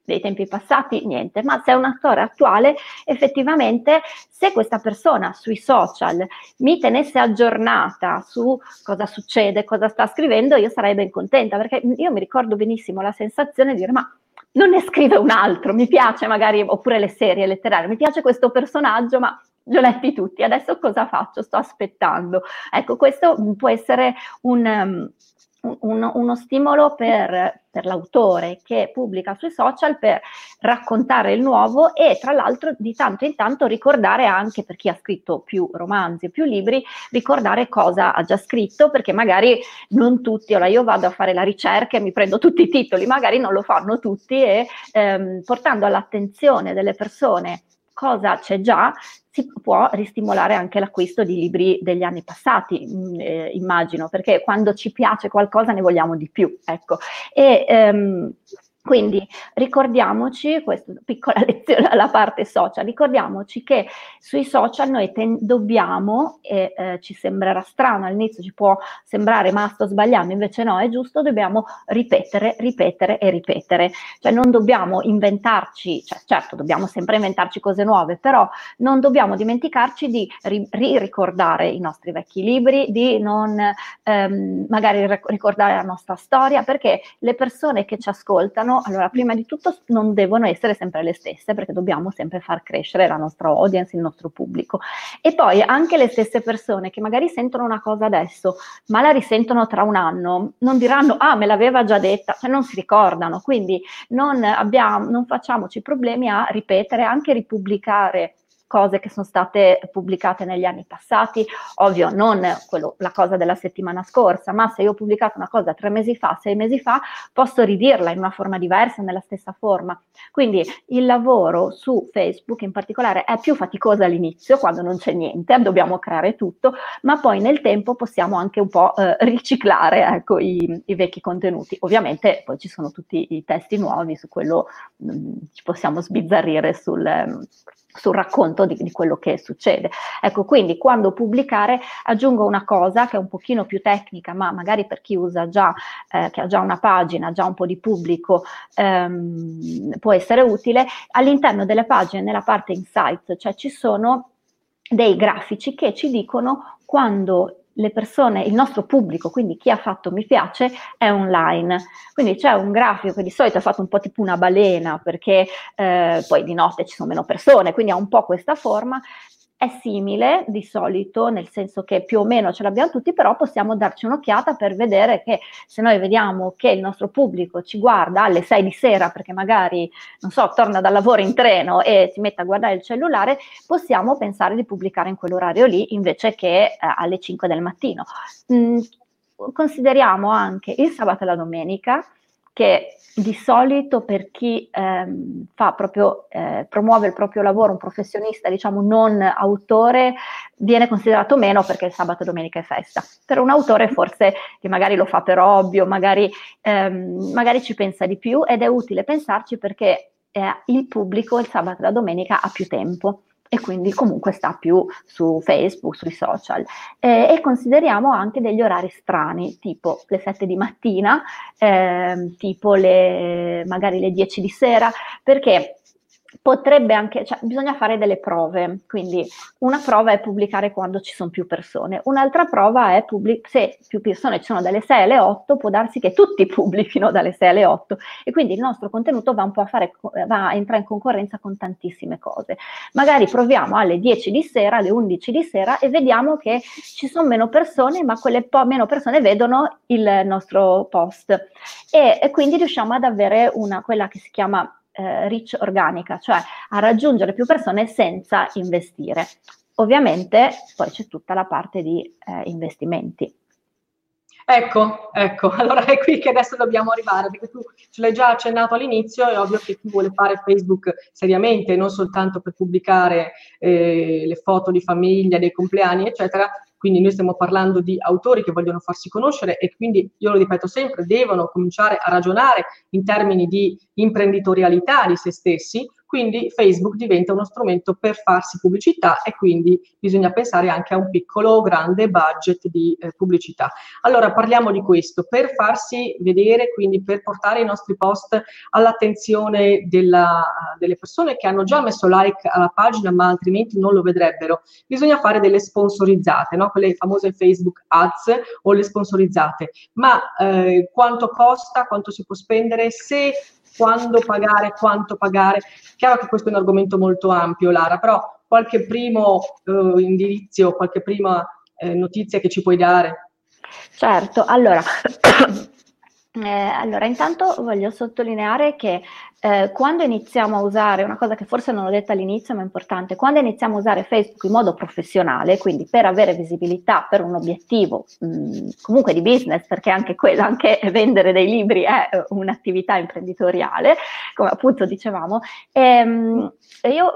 dei tempi passati, niente, ma se è un attore attuale, effettivamente se questa persona sui social mi tenesse aggiornata su cosa succede, cosa sta scrivendo, io sarei ben contenta, perché io mi ricordo benissimo la sensazione di dire ma non ne scrive un altro, mi piace magari, oppure le serie letterarie, mi piace questo personaggio, ma li ho letti tutti, adesso cosa faccio? Sto aspettando. Ecco, questo può essere un... Um, un, uno stimolo per, per, l'autore che pubblica sui social per raccontare il nuovo e tra l'altro di tanto in tanto ricordare anche per chi ha scritto più romanzi e più libri, ricordare cosa ha già scritto perché magari non tutti, ora io vado a fare la ricerca e mi prendo tutti i titoli, magari non lo fanno tutti e ehm, portando all'attenzione delle persone cosa c'è già, si può ristimolare anche l'acquisto di libri degli anni passati, mm, eh, immagino, perché quando ci piace qualcosa ne vogliamo di più, ecco. E, ehm, quindi ricordiamoci, questa piccola <laughs> lezione alla parte social, ricordiamoci che sui social noi ten- dobbiamo, e eh, ci sembrerà strano all'inizio, ci può sembrare ma sto sbagliando, invece no, è giusto, dobbiamo ripetere, ripetere e ripetere. Cioè non dobbiamo inventarci, cioè certo dobbiamo sempre inventarci cose nuove, però non dobbiamo dimenticarci di ri- ricordare i nostri vecchi libri, di non ehm, magari ricordare la nostra storia, perché le persone che ci ascoltano allora prima di tutto non devono essere sempre le stesse perché dobbiamo sempre far crescere la nostra audience, il nostro pubblico. E poi anche le stesse persone che magari sentono una cosa adesso, ma la risentono tra un anno, non diranno ah me l'aveva già detta, cioè non si ricordano, quindi non, abbiamo, non facciamoci problemi a ripetere, anche ripubblicare cose che sono state pubblicate negli anni passati, ovvio non quello, la cosa della settimana scorsa, ma se io ho pubblicato una cosa tre mesi fa, sei mesi fa, posso ridirla in una forma diversa, nella stessa forma. Quindi il lavoro su Facebook in particolare è più faticoso all'inizio, quando non c'è niente, dobbiamo creare tutto, ma poi nel tempo possiamo anche un po' eh, riciclare ecco, i, i, vecchi contenuti. Ovviamente poi ci sono tutti i testi nuovi, su quello mh, mm, ci possiamo sbizzarrire sul sul racconto di, di, quello che succede. Ecco, quindi quando pubblicare aggiungo una cosa che è un pochino più tecnica, ma magari per chi usa già, eh, che ha già una pagina, già un po' di pubblico, ehm, può essere utile. All'interno delle pagine, nella parte insights, cioè ci sono dei grafici che ci dicono quando le persone, il nostro pubblico, quindi chi ha fatto mi piace, è online. Quindi c'è un grafico che di solito è fatto un po' tipo una balena, perché eh, poi di notte ci sono meno persone, quindi ha un po' questa forma, è simile di solito, nel senso che più o meno ce l'abbiamo tutti, però possiamo darci un'occhiata per vedere che se noi vediamo che il nostro pubblico ci guarda alle 6 di sera perché magari, non so, torna dal lavoro in treno e si mette a guardare il cellulare, possiamo pensare di pubblicare in quell'orario lì invece che eh, alle 5 del mattino. Mm, consideriamo anche il sabato e la domenica che di solito per chi ehm, fa proprio, eh, promuove il proprio lavoro, un professionista, diciamo non autore, viene considerato meno perché il sabato domenica è festa. Per un autore forse che magari lo fa per ovvio, magari, ehm, magari ci pensa di più ed è utile pensarci perché eh, il pubblico il sabato e la domenica ha più tempo e quindi comunque sta più su Facebook, sui social. Eh, e consideriamo anche degli orari strani, tipo le 7 di mattina, eh, tipo le, magari le 10 di sera, perché potrebbe anche, cioè, bisogna fare delle prove, quindi una prova è pubblicare quando ci sono più persone, un'altra prova è pubblic- se più persone ci sono dalle 6 alle 8, può darsi che tutti <laughs> pubblichino dalle 6 alle 8 e quindi il nostro contenuto va un po' a fare, va a entrare in concorrenza con tantissime cose. Magari proviamo alle 10 di sera, alle 11 di sera e vediamo che ci sono meno persone, ma quelle po- meno persone vedono il nostro post e, e quindi riusciamo ad avere una, quella che si chiama eh, reach organica, cioè a raggiungere più persone senza investire. Ovviamente poi c'è tutta la parte di eh, investimenti. Ecco, ecco, <laughs> allora è qui che adesso dobbiamo arrivare, perché tu ce l'hai già accennato all'inizio, è ovvio che chi vuole fare Facebook seriamente, non soltanto per pubblicare eh, le foto di famiglia, dei compleanni, eccetera, quindi noi stiamo parlando di autori che vogliono farsi conoscere e quindi, io lo ripeto sempre, devono cominciare a ragionare in termini di imprenditorialità di se stessi, quindi Facebook diventa uno strumento per farsi pubblicità e quindi bisogna pensare anche a un piccolo o grande budget di eh, pubblicità. Allora parliamo di questo, per farsi vedere, quindi per portare i nostri post all'attenzione della, delle persone che hanno già messo like alla pagina ma altrimenti non lo vedrebbero, bisogna fare delle sponsorizzate, no? quelle famose Facebook Ads o le sponsorizzate. Ma eh, quanto costa, quanto si può spendere, se quando pagare, quanto pagare. Chiaro che questo è un argomento molto ampio, Lara, però qualche primo eh, indizio, qualche prima eh, notizia che ci puoi dare? Certo, allora <coughs> Eh, allora, intanto voglio sottolineare che eh, quando iniziamo a usare, una cosa che forse non ho detto all'inizio ma è importante, quando iniziamo a usare Facebook in modo professionale, quindi per avere visibilità, per un obiettivo mh, comunque di business, perché anche quello, anche <laughs> vendere dei libri è un'attività imprenditoriale, come appunto dicevamo, ehm, io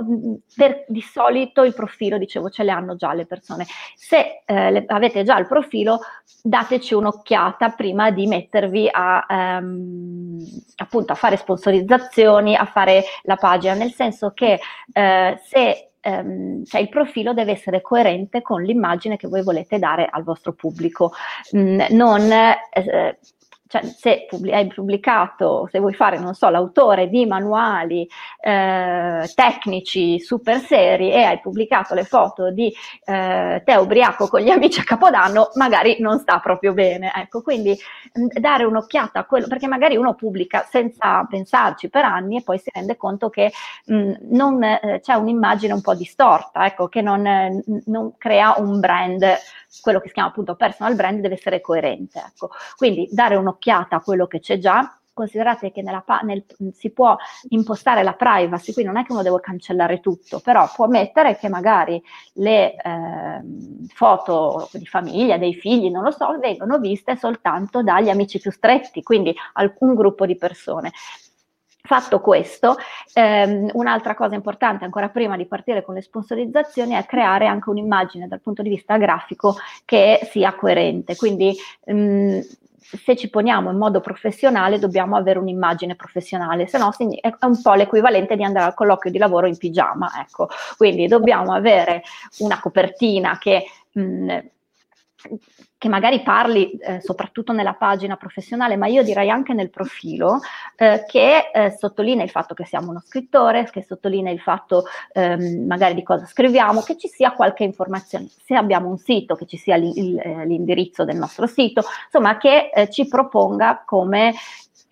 per, di solito il profilo, dicevo, ce le hanno già le persone. Se eh, le, avete già il profilo, dateci un'occhiata prima di mettervi a, ehm, appunto, a fare sponsorizzazione illustrazioni, a fare la pagina, nel senso che eh, se ehm, cioè il profilo deve essere coerente con l'immagine che voi volete dare al vostro pubblico. Mm, non eh, cioè se hai pubblicato, se vuoi fare, non so, l'autore di manuali eh, tecnici super seri e hai pubblicato le foto di eh, te ubriaco con gli amici a Capodanno, magari non sta proprio bene. Ecco, quindi mh, dare un'occhiata a quello, perché magari uno pubblica senza pensarci per anni e poi si rende conto che mh, non, eh, c'è un'immagine un po' distorta, ecco, che non, non crea un brand quello che si chiama appunto personal brand deve essere coerente. Ecco. Quindi dare un'occhiata a quello che c'è già, considerate che nella, nel, si può impostare la privacy, quindi non è che uno deve cancellare tutto, però può mettere che magari le eh, foto di famiglia, dei figli, non lo so, vengono viste soltanto dagli amici più stretti, quindi alcun gruppo di persone. Fatto questo, ehm, un'altra cosa importante ancora prima di partire con le sponsorizzazioni è creare anche un'immagine dal punto di vista grafico che sia coerente. Quindi ehm, se ci poniamo in modo professionale dobbiamo avere un'immagine professionale, se no è un po' l'equivalente di andare al colloquio di lavoro in pigiama, ecco. Quindi dobbiamo avere una copertina che mh, che magari parli eh, soprattutto nella pagina professionale, ma io direi anche nel profilo, eh, che eh, sottolinea il fatto che siamo uno scrittore, che sottolinea il fatto ehm, magari di cosa scriviamo, che ci sia qualche informazione, se abbiamo un sito, che ci sia eh, l'indirizzo del nostro sito, insomma che eh, ci proponga come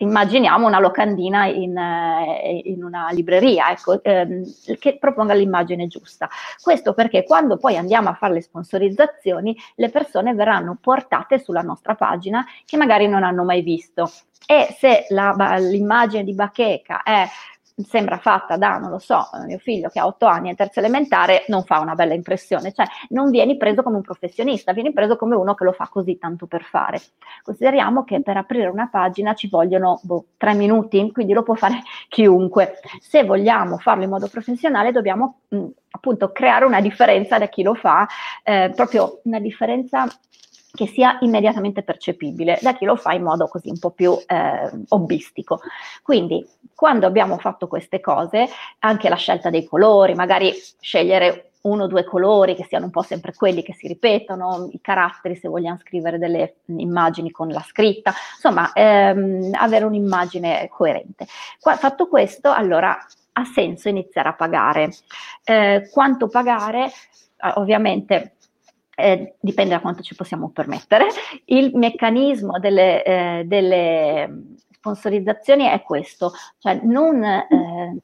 immaginiamo una locandina in, eh, in una libreria, ecco, ehm, che proponga l'immagine giusta. Questo perché quando poi andiamo a fare le sponsorizzazioni, le persone verranno portate sulla nostra pagina che magari non hanno mai visto. E se la, l'immagine di bacheca è sembra fatta da, non lo so, mio figlio che ha otto anni è terza elementare, non fa una bella impressione, cioè non vieni preso come un professionista, vieni preso come uno che lo fa così tanto per fare. Consideriamo che per aprire una pagina ci vogliono boh, tre minuti, quindi lo può fare <laughs> chiunque. Se vogliamo farlo in modo professionale dobbiamo mh, appunto creare una differenza da chi lo fa, eh, proprio una differenza che sia immediatamente percepibile da chi lo fa in modo così un po' più eh, hobbistico. Quindi quando abbiamo fatto queste cose, anche la scelta dei colori, magari scegliere uno o due colori che siano un po' sempre quelli che si ripetono, i caratteri se vogliamo scrivere delle immagini con la scritta, insomma ehm, avere un'immagine coerente. Qua, fatto questo, allora ha senso iniziare a pagare. Eh, quanto pagare? Eh, ovviamente eh, dipende da quanto ci possiamo permettere. Il meccanismo delle, eh, delle sponsorizzazioni è questo, cioè non, eh,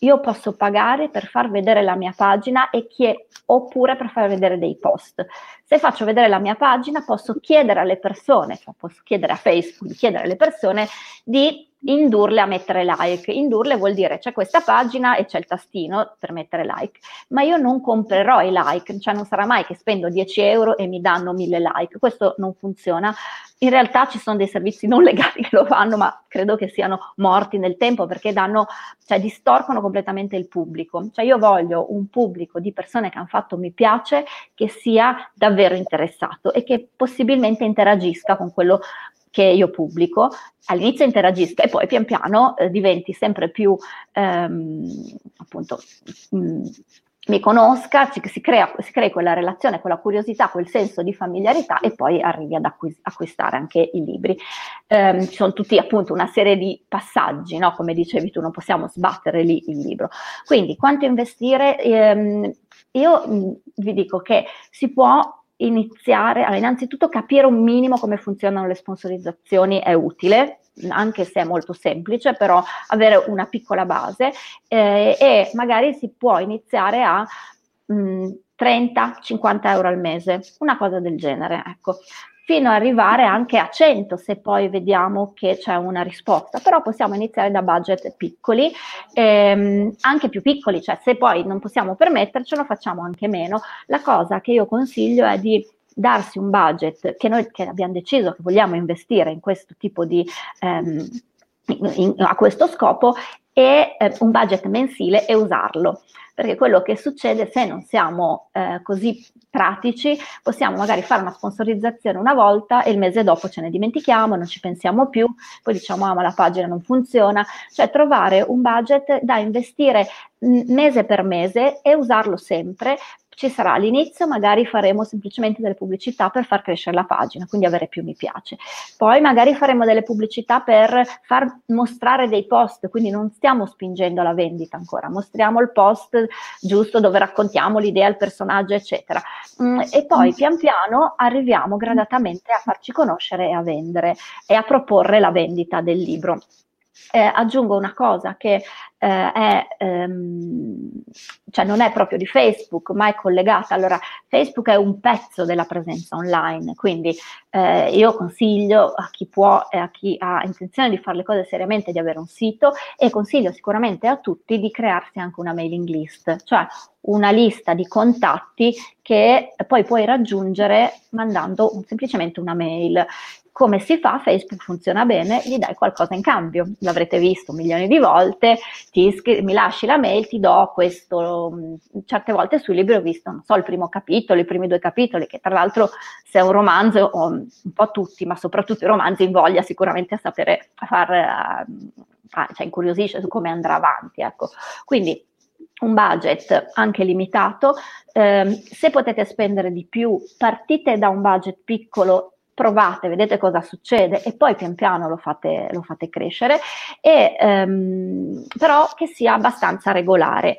io posso pagare per far vedere la mia pagina e chi oppure per far vedere dei post. Se faccio vedere la mia pagina posso chiedere alle persone, cioè posso chiedere a Facebook, chiedere alle persone di indurle a mettere like. Indurle vuol dire c'è questa pagina e c'è il tastino per mettere like, ma io non comprerò i like, cioè non sarà mai che spendo 10 euro e mi danno 1000 like, questo non funziona. In realtà ci sono dei servizi non legali <laughs> che lo fanno, ma credo che siano morti nel tempo perché danno, cioè distorcono completamente il pubblico. Cioè io voglio un pubblico di persone che hanno fatto mi piace che sia davvero interessato e che possibilmente interagisca con quello che io pubblico, all'inizio interagisca e poi pian piano eh, diventi sempre più, ehm, appunto, mh, mm, mi conosca, si, crea, si crea quella relazione, quella curiosità, quel senso di familiarità e poi arrivi ad acquis- acquistare anche i libri. Eh, ci sono tutti appunto una serie di passaggi, no? come dicevi tu, non possiamo sbattere lì il libro. Quindi quanto investire? Ehm, io mh, mm, vi dico che si può iniziare, allora, innanzitutto capire un minimo come funzionano le sponsorizzazioni è utile, anche se è molto semplice, però avere una piccola base eh, e magari si può iniziare a mh, 30-50 euro al mese, una cosa del genere, ecco. Fino ad arrivare anche a 100 se poi vediamo che c'è una risposta, però possiamo iniziare da budget piccoli, ehm, anche più piccoli, cioè se poi non possiamo permettercelo facciamo anche meno. La cosa che io consiglio è di darsi un budget che noi che abbiamo deciso che vogliamo investire in questo tipo di ehm, in, a questo scopo e eh, un budget mensile e usarlo. Perché quello che succede se non siamo eh, così pratici, possiamo magari fare una sponsorizzazione una volta e il mese dopo ce ne dimentichiamo, non ci pensiamo più, poi diciamo ah ma la pagina non funziona, cioè trovare un budget da investire mese per mese e usarlo sempre ci sarà all'inizio, magari faremo semplicemente delle pubblicità per far crescere la pagina, quindi avere più mi piace. Poi magari faremo delle pubblicità per far mostrare dei post, quindi non stiamo spingendo alla vendita ancora, mostriamo il post giusto dove raccontiamo l'idea, il personaggio, eccetera. Mm, e poi pian piano arriviamo gradatamente a farci conoscere e a vendere e a proporre la vendita del libro. Eh, aggiungo una cosa che eh, è, ehm, cioè non è proprio di Facebook, ma è collegata. Allora, Facebook è un pezzo della presenza online, quindi eh, io consiglio a chi può e a chi ha intenzione di fare le cose seriamente di avere un sito e consiglio sicuramente a tutti di crearsi anche una mailing list, cioè una lista di contatti che poi puoi raggiungere mandando semplicemente una mail come si fa? Facebook funziona bene, gli dai qualcosa in cambio. L'avrete visto milioni di volte, iscri- mi lasci la mail, ti do questo. Mm, certe volte sui libri ho visto, non so, il primo capitolo, i primi due capitoli, che tra l'altro se è un romanzo, o un po' tutti, ma soprattutto i romanzi, invoglia sicuramente a sapere far, uh, cioè incuriosisce su come andrà avanti. Ecco. Quindi un budget anche limitato, eh, se potete spendere di più, partite da un budget piccolo provate, vedete cosa succede e poi pian piano lo fate, lo fate crescere, e, ehm, però che sia abbastanza regolare.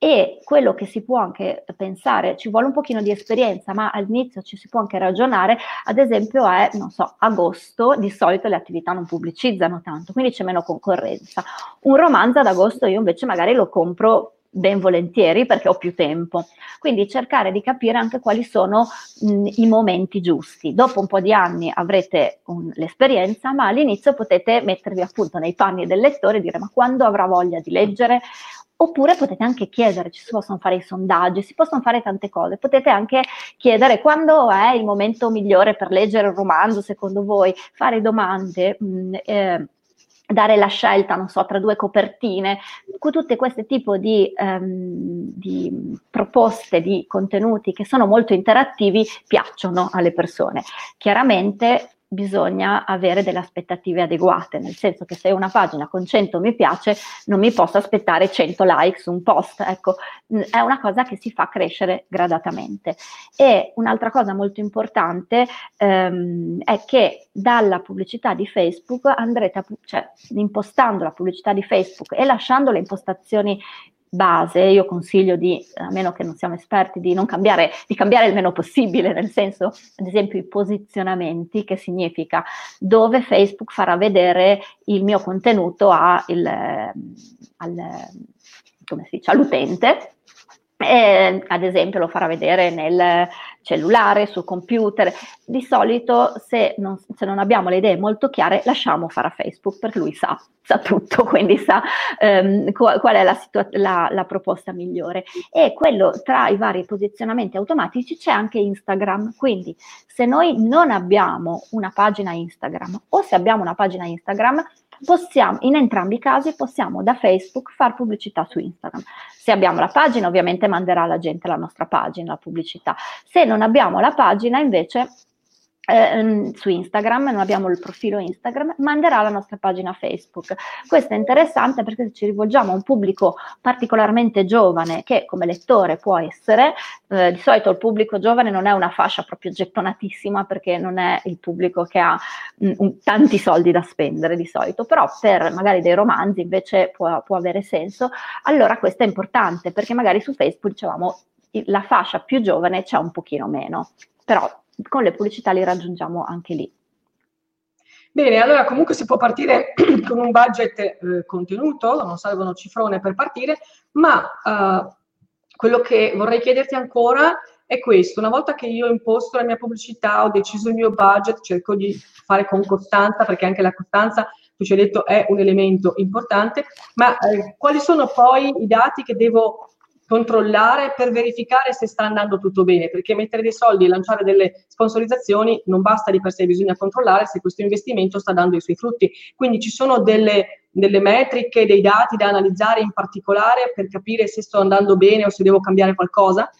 E quello che si può anche pensare, ci vuole un pochino di esperienza, ma all'inizio ci si può anche ragionare, ad esempio è, non so, agosto, di solito le attività non pubblicizzano tanto, quindi c'è meno concorrenza. Un romanzo ad agosto io invece magari lo compro ben volentieri perché ho più tempo. Quindi cercare di capire anche quali sono mh, i momenti giusti. Dopo un po' di anni avrete un, l'esperienza, ma all'inizio potete mettervi appunto nei panni del lettore e dire ma quando avrà voglia di leggere? Oppure potete anche chiedere, ci si possono fare i sondaggi, si possono fare tante cose. Potete anche chiedere quando è il momento migliore per leggere un romanzo, secondo voi, fare domande. Mh, eh, dare la scelta, non so, tra due copertine, tutte queste tipi di, um, di, proposte, di contenuti che sono molto interattivi piacciono alle persone. Chiaramente bisogna avere delle aspettative adeguate, nel senso che se una pagina con 100 mi piace non mi posso aspettare 100 like su un post, ecco, è una cosa che si fa crescere gradatamente. E un'altra cosa molto importante ehm, è che dalla pubblicità di Facebook andrete, a, cioè impostando la pubblicità di Facebook e lasciando le impostazioni base, io consiglio di, a meno che non siamo esperti, di non cambiare, di cambiare il meno possibile, nel senso, ad esempio, i posizionamenti, che significa dove Facebook farà vedere il mio contenuto a il, al, come si dice, all'utente e, ad esempio lo farà vedere nel cellulare, sul computer. Di solito se non, se non, abbiamo le idee molto chiare lasciamo fare a Facebook perché lui sa, sa tutto, <laughs> quindi sa um, qual, qual, è la, situa- la, la, proposta migliore. E quello tra i vari posizionamenti automatici c'è anche Instagram, quindi se noi non abbiamo una pagina Instagram o se abbiamo una pagina Instagram possiamo, in entrambi i casi possiamo da Facebook fare pubblicità su Instagram. Se abbiamo la pagina, ovviamente manderà la gente la nostra pagina, la pubblicità. Se non abbiamo la pagina, invece eh, su Instagram, non abbiamo il profilo Instagram, manderà la nostra pagina Facebook. Questo è interessante perché ci rivolgiamo a un pubblico particolarmente giovane che come lettore può essere, eh, di solito il pubblico giovane non è una fascia proprio gettonatissima perché non è il pubblico che ha mh, un, tanti soldi da spendere di solito, però per magari dei romanzi invece può, può avere senso. Allora questo è importante perché magari su Facebook dicevamo la fascia più giovane c'è un pochino meno, però con le pubblicità li raggiungiamo anche lì. Bene, allora comunque si può partire <clears throat> con un budget eh, contenuto, non servono cifrone per partire, ma eh, quello che vorrei chiederti ancora è questo, una volta che io imposto la mia pubblicità, ho deciso il mio budget, cerco di fare con costanza, perché anche la costanza, tu ci hai detto, è un elemento importante, ma eh, quali sono poi i dati che devo controllare per verificare se sta andando tutto bene, perché mettere dei soldi e lanciare delle sponsorizzazioni non basta di per sé, bisogna controllare se questo investimento sta dando i suoi frutti. Quindi ci sono delle, delle metriche, dei dati da analizzare in particolare per capire se sto andando bene o se devo cambiare qualcosa?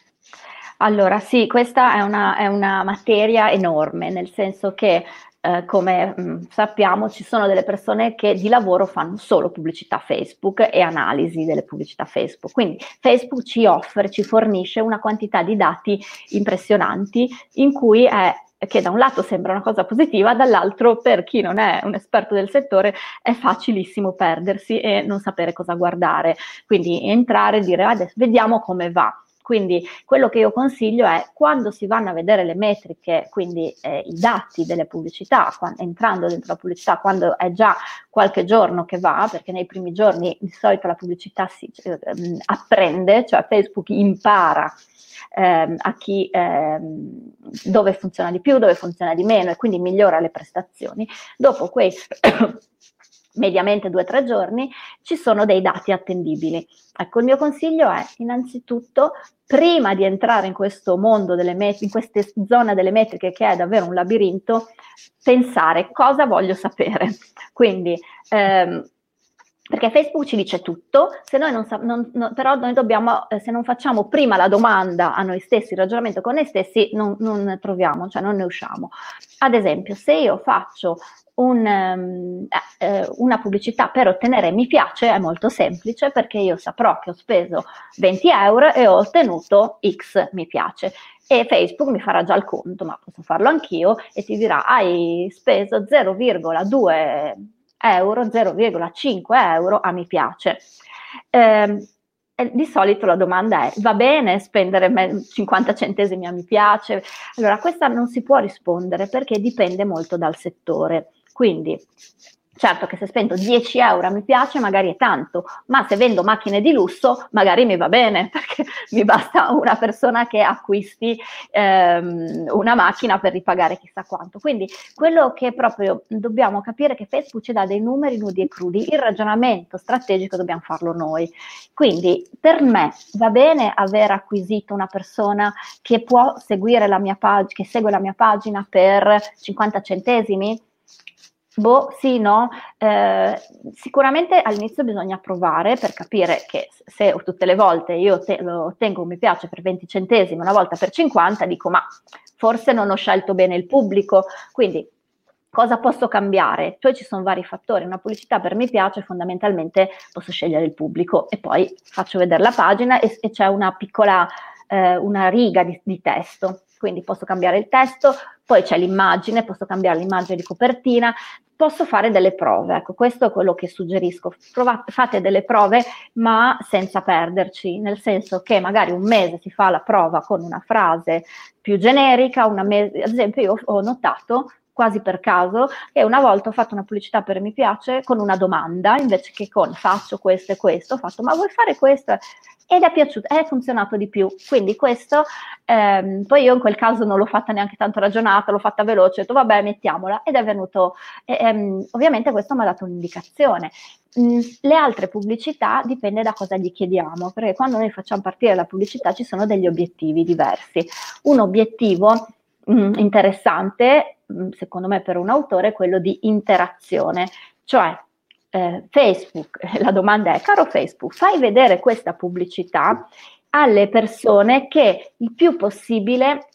Allora sì, questa è una, è una materia enorme, nel senso che eh, come mh, mm, sappiamo ci sono delle persone che di lavoro fanno solo pubblicità Facebook e analisi delle pubblicità Facebook. Quindi Facebook ci offre, ci fornisce una quantità di dati impressionanti in cui è che da un lato sembra una cosa positiva, dall'altro per chi non è un esperto del settore è facilissimo perdersi e non sapere cosa guardare. Quindi entrare e dire adesso vediamo come va. Quindi quello che io consiglio è quando si vanno a vedere le metriche, quindi eh, i dati delle pubblicità, quando, entrando dentro la pubblicità, quando è già qualche giorno che va, perché nei primi giorni di solito la pubblicità si eh, apprende, cioè Facebook impara ehm, a chi ehm, dove funziona di più, dove funziona di meno e quindi migliora le prestazioni. Dopo quei mediamente due o tre giorni, ci sono dei dati attendibili. Ecco, il mio consiglio è innanzitutto, prima di entrare in questo mondo delle metriche, in questa zona delle metriche che è davvero un labirinto, pensare cosa voglio sapere. Quindi, ehm, perché Facebook ci dice tutto, noi non, non, non però noi dobbiamo, eh, se non facciamo prima la domanda a noi stessi, il ragionamento con noi stessi, non, non troviamo, cioè non ne usciamo. Ad esempio, se io faccio un, um, eh, una pubblicità per ottenere mi piace è molto semplice perché io saprò che ho speso 20 euro e ho ottenuto X mi piace e Facebook mi farà già il conto, ma posso farlo anch'io e ti dirà hai speso 0,2 euro, 0,5 euro a mi piace. Eh, di solito la domanda è, va bene spendere 50 centesimi a mi piace? Allora, questa non si può rispondere perché dipende molto dal settore. Quindi Certo che se spendo 10 euro mi piace, magari è tanto, ma se vendo macchine di lusso, magari mi va bene, <laughs> perché mi basta una persona che acquisti ehm, una macchina per ripagare chissà quanto. Quindi quello che proprio dobbiamo capire è che Facebook ci dà dei numeri nudi e crudi, il ragionamento strategico dobbiamo farlo noi. Quindi per me va bene aver acquisito una persona che può seguire la mia pagina, che segue la mia pagina per 50 centesimi? Boh, sì, no. Eh, sicuramente all'inizio bisogna provare per capire che se tutte le volte io te, lo ottengo mi piace per 20 centesimi, una volta per 50, dico ma forse non ho scelto bene il pubblico, quindi cosa posso cambiare? Poi ci sono vari fattori, una pubblicità per mi piace fondamentalmente posso scegliere il pubblico e poi faccio vedere la pagina e, e c'è una piccola, eh, una riga di, di testo quindi posso cambiare il testo, poi c'è l'immagine, posso cambiare l'immagine di copertina, posso fare delle prove, ecco questo è quello che suggerisco, Provate, fate delle prove ma senza perderci, nel senso che magari un mese si fa la prova con una frase più generica, mese, ad esempio io ho notato quasi per caso che una volta ho fatto una pubblicità per mi piace con una domanda invece che con faccio questo e questo, ho fatto ma vuoi fare questo? ed è piaciuto, è funzionato di più. Quindi questo, ehm, poi io in quel caso non l'ho fatta neanche tanto ragionata, l'ho fatta veloce, ho detto vabbè mettiamola ed è venuto, ehm, ovviamente questo mi ha dato un'indicazione. Mm, le altre pubblicità dipende da cosa gli chiediamo, perché quando noi facciamo partire la pubblicità ci sono degli obiettivi diversi. Un obiettivo mm, interessante, secondo me per un autore, quello di interazione, cioè eh, Facebook, <laughs> la domanda è, caro Facebook, fai vedere questa pubblicità alle persone che il più possibile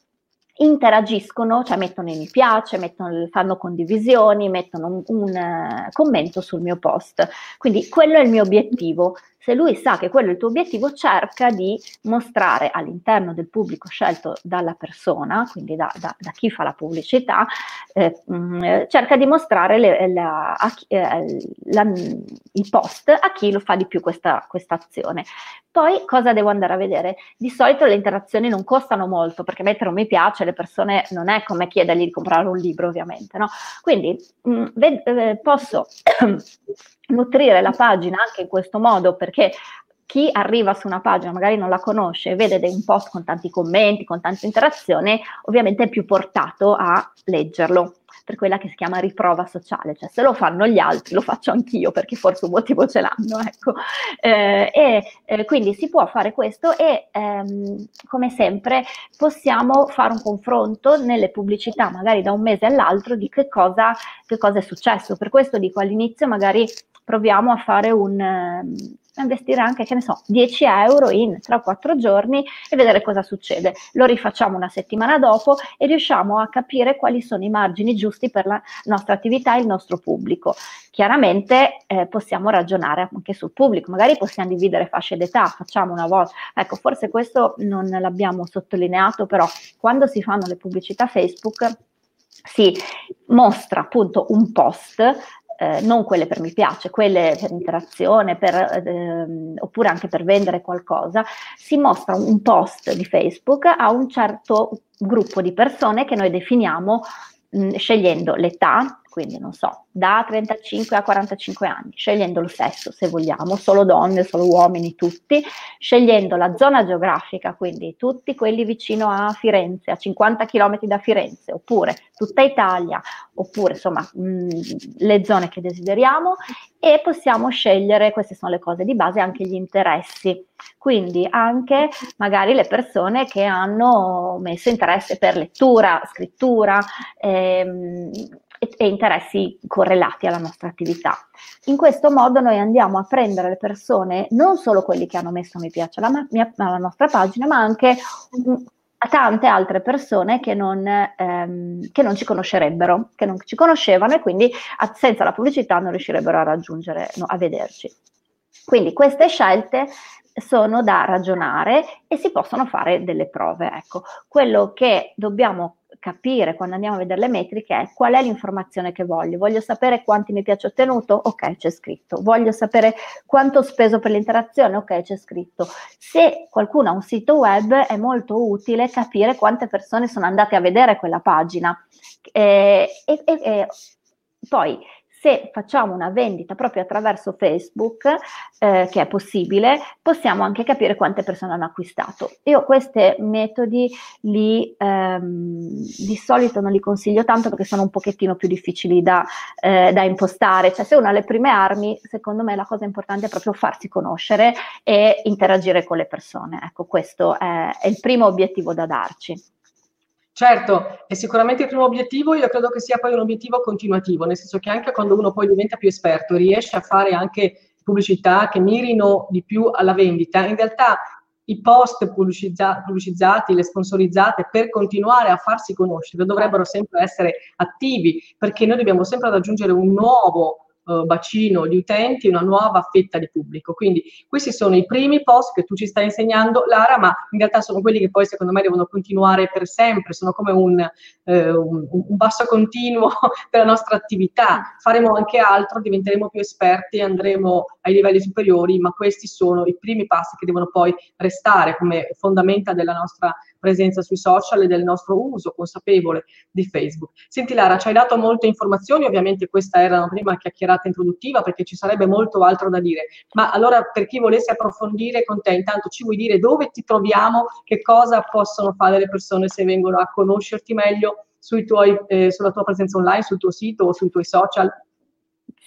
interagiscono, cioè mettono i mi piace, mettono, fanno condivisioni, mettono un, un uh, commento sul mio post. Quindi quello è il mio obiettivo, se lui sa che quello è il tuo obiettivo, cerca di mostrare all'interno del pubblico scelto dalla persona, quindi da, da, da chi fa la pubblicità, eh, mh, mm, cerca di mostrare le, la, a, eh, la, il post a chi lo fa di più questa, azione. Poi cosa devo andare a vedere? Di solito le interazioni non costano molto perché mettere un mi piace alle persone non è come chiedergli di comprare un libro ovviamente, no? Quindi mh, mm, ved- eh, posso <coughs> nutrire la pagina anche in questo modo perché chi arriva su una pagina, magari non la conosce vede un post con tanti commenti, con tante interazioni, ovviamente è più portato a leggerlo per quella che si chiama riprova sociale, cioè se lo fanno gli altri lo faccio anch'io perché forse un motivo ce l'hanno, ecco. Eh, e eh, quindi si può fare questo e ehm, come sempre possiamo fare un confronto nelle pubblicità, magari da un mese all'altro, di che cosa, che cosa è successo. Per questo dico all'inizio magari proviamo a fare un, ehm, investire anche, che ne so, 10 euro in 3 o 4 giorni e vedere cosa succede. Lo rifacciamo una settimana dopo e riusciamo a capire quali sono i margini giusti per la nostra attività e il nostro pubblico. Chiaramente eh, possiamo ragionare anche sul pubblico, magari possiamo dividere fasce d'età, facciamo una volta. Ecco, forse questo non l'abbiamo sottolineato, però quando si fanno le pubblicità Facebook si mostra appunto un post eh, non quelle per mi piace, quelle per interazione, per, ehm, oppure anche per vendere qualcosa, si mostra un post di Facebook a un certo gruppo di persone che noi definiamo mh, scegliendo l'età, quindi non so, da 35 a 45 anni, scegliendo lo sesso se vogliamo, solo donne, solo uomini, tutti, scegliendo la zona geografica, quindi tutti quelli vicino a Firenze, a 50 km da Firenze, oppure tutta Italia, oppure insomma mh, le zone che desideriamo e possiamo scegliere, queste sono le cose di base, anche gli interessi. Quindi anche magari le persone che hanno messo interesse per lettura, scrittura, ehm, e, interessi correlati alla nostra attività. In questo modo noi andiamo a prendere le persone, non solo quelli che hanno messo mi piace alla, mia, alla nostra pagina, ma anche a tante altre persone che non, ehm, che non, ci conoscerebbero, che non ci conoscevano e quindi senza la pubblicità non riuscirebbero a raggiungere, no, a vederci. Quindi queste scelte sono da ragionare e si possono fare delle prove. Ecco, quello che dobbiamo capire quando andiamo a vedere le metriche è qual è l'informazione che voglio. Voglio sapere quanti mi piace ottenuto? Ok, c'è scritto. Voglio sapere quanto ho speso per l'interazione? Ok, c'è scritto. Se qualcuno ha un sito web è molto utile capire quante persone sono andate a vedere quella pagina. Eh, e, e, poi se facciamo una vendita proprio attraverso Facebook, eh, che è possibile, possiamo anche capire quante persone hanno acquistato. Io questi metodi li, ehm, di solito non li consiglio tanto perché sono un pochettino più difficili da, eh, da impostare. Cioè se uno ha le prime armi, secondo me la cosa importante è proprio farsi conoscere e interagire con le persone. Ecco, questo è, è il primo obiettivo da darci. Certo, è sicuramente il primo obiettivo, io credo che sia poi un obiettivo continuativo, nel senso che anche quando uno poi diventa più esperto, riesce a fare anche pubblicità che mirino di più alla vendita, in realtà i post pubblicizza- pubblicizzati, le sponsorizzate per continuare a farsi conoscere dovrebbero sempre essere attivi perché noi dobbiamo sempre raggiungere un nuovo uh, bacino di utenti, una nuova fetta di pubblico. Quindi questi sono i primi post che tu ci stai insegnando, Lara, ma in realtà sono quelli che poi secondo me devono continuare per sempre, sono come un, eh, un, un passo continuo <laughs> della nostra attività. Faremo anche altro, diventeremo più esperti, andremo ai livelli superiori, ma questi sono i primi passi che devono poi restare come fondamenta della nostra presenza sui social e del nostro uso consapevole di Facebook. Senti Lara, ci hai dato molte informazioni, ovviamente questa era una prima chiacchierata introduttiva perché ci sarebbe molto altro da dire, ma allora per chi volesse approfondire con te, intanto ci vuoi dire dove ti troviamo, che cosa possono fare le persone se vengono a conoscerti meglio tuoi, eh, sulla tua presenza online, sul tuo sito o sui tuoi social?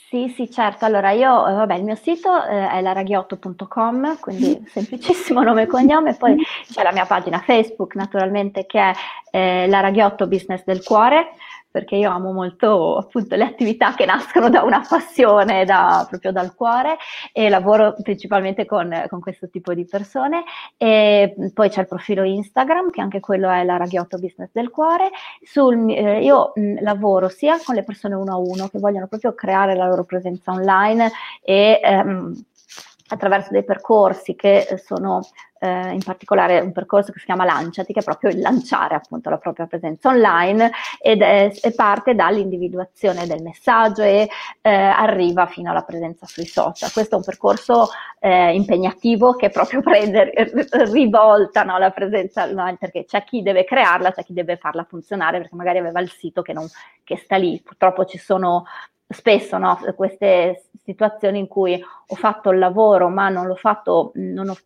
Sì, sì, certo. Allora io, eh, vabbè, il mio sito eh, è laraghiotto.com, quindi <laughs> semplicissimo nome e cognome, poi c'è la mia pagina Facebook naturalmente che è eh, Laraghiotto Business del Cuore, perché io amo molto appunto le attività che nascono da una passione, da, proprio dal cuore e lavoro principalmente con, con, questo tipo di persone e poi c'è il profilo Instagram che anche quello è la Raghiotto Business del Cuore. Sul, eh, io mh, lavoro sia con le persone uno a uno che vogliono proprio creare la loro presenza online e ehm, attraverso dei percorsi che sono eh, in particolare un percorso che si chiama Lanciati, che è proprio il lanciare appunto la propria presenza online ed è, è parte dall'individuazione del messaggio e eh, arriva fino alla presenza sui social. Questo è un percorso eh, impegnativo che proprio prende, rivolta no, la presenza online perché c'è chi deve crearla, c'è chi deve farla funzionare perché magari aveva il sito che, non, che sta lì. Purtroppo ci sono spesso no, queste situazioni in cui ho fatto il lavoro ma non l'ho fatto, non ho,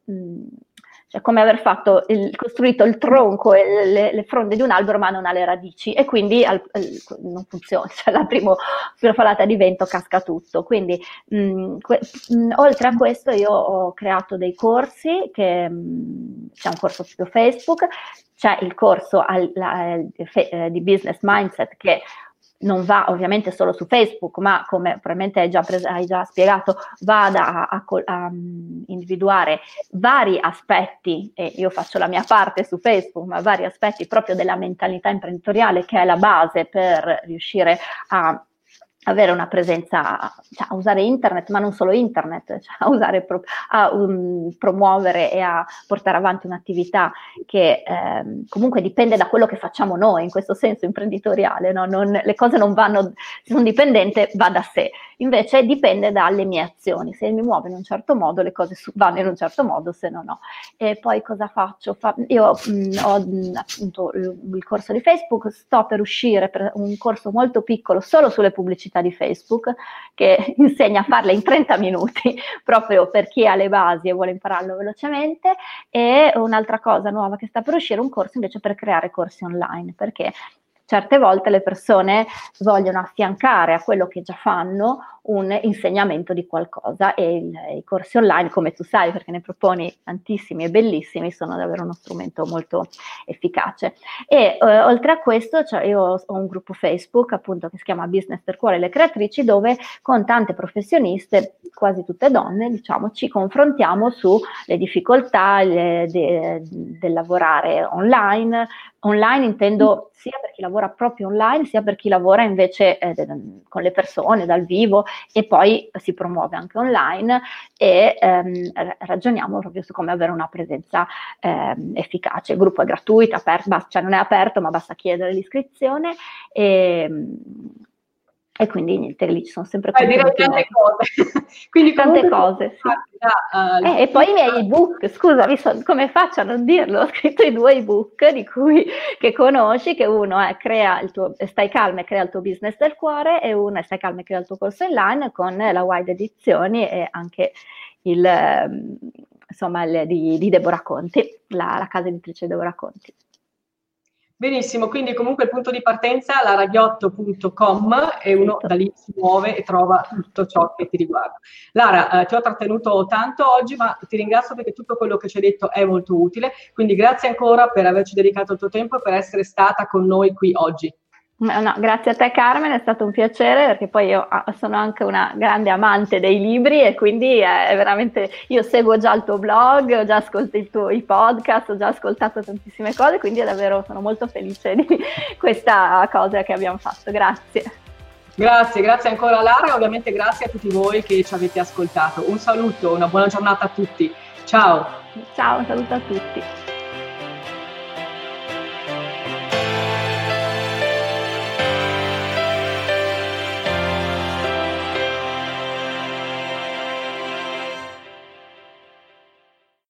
cioè come aver fatto il, costruito il tronco e le, le, fronde di un albero ma non ha le radici e quindi al, al, non funziona, <laughs> cioè la prima, falata di vento casca tutto. Quindi mh, que, mh, oltre a questo io ho creato dei corsi, che, mh, c'è un corso su Facebook, c'è il corso al, la, eh, di business mindset che non va ovviamente solo su Facebook, ma come probabilmente hai già, pres- hai già spiegato, vada a, a, a, mm, individuare vari aspetti, e io faccio la mia parte su Facebook, ma vari aspetti proprio della mentalità imprenditoriale che è la base per riuscire a avere una presenza, cioè, a usare internet, ma non solo internet, cioè, a, usare, a um, promuovere e a portare avanti un'attività che eh, comunque dipende da quello che facciamo noi, in questo senso imprenditoriale, no? non, le cose non vanno, se sono dipendente va da sé, invece dipende dalle mie azioni, se mi muovo in un certo modo le cose vanno in un certo modo, se no no. E poi cosa faccio? Fa, io mh, mm, ho mh, mm, appunto il, il corso di Facebook, sto per uscire per un corso molto piccolo solo sulle pubblicità pubblicità di Facebook che <laughs> insegna a farle in 30 minuti <laughs> proprio per chi ha le basi e vuole impararlo velocemente. E un'altra cosa nuova che sta per uscire, un corso invece per creare corsi online perché certe volte le persone vogliono affiancare a quello che già fanno un insegnamento di qualcosa e il, i corsi online, come tu sai, perché ne proponi tantissimi e bellissimi, sono davvero uno strumento molto efficace. E eh, oltre a questo, cioè io ho un gruppo Facebook appunto che si chiama Business per Cuore le creatrici, dove con tante professioniste, quasi tutte donne, diciamo, ci confrontiamo sulle difficoltà le, de, del lavorare online. Online intendo sia per chi lavora proprio online, sia per chi lavora invece eh, con le persone dal vivo e poi si promuove anche online e ehm, ragioniamo proprio su come avere una presenza ehm, efficace. Il gruppo è gratuito, aperto, cioè non è aperto ma basta chiedere l'iscrizione e, e quindi niente, lì ci sono sempre eh, direi tante cose. <laughs> quindi tante cose. Sì. Da, uh, eh, e poi i miei ebook, scusa, so, come faccio a non dirlo? <laughs> Ho scritto i due ebook di cui che conosci, che uno è crea il tuo, Stai calma e crea il tuo business del cuore e uno è Stai calma e crea il tuo corso online con la wide edizioni e anche il, ehm, insomma, il, di, di Deborah Conti, la, la casa editrice Deborah Conti. Benissimo, quindi comunque il punto di partenza è la radiotto.com e uno da lì si muove e trova tutto ciò che ti riguarda. Lara, eh, ti ho trattenuto tanto oggi, ma ti ringrazio perché tutto quello che ci hai detto è molto utile, quindi grazie ancora per averci dedicato il tuo tempo e per essere stata con noi qui oggi. No, grazie a te Carmen, è stato un piacere perché poi io ah, sono anche una grande amante dei libri e quindi è veramente, io seguo già il tuo blog, ho già ascoltato i tuoi podcast, ho già ascoltato tantissime cose, quindi davvero sono molto felice di <laughs> questa cosa che abbiamo fatto. Grazie. Grazie, grazie ancora Lara e ovviamente grazie a tutti voi che ci avete ascoltato. Un saluto, una buona giornata a tutti. Ciao. Ciao, un saluto a tutti.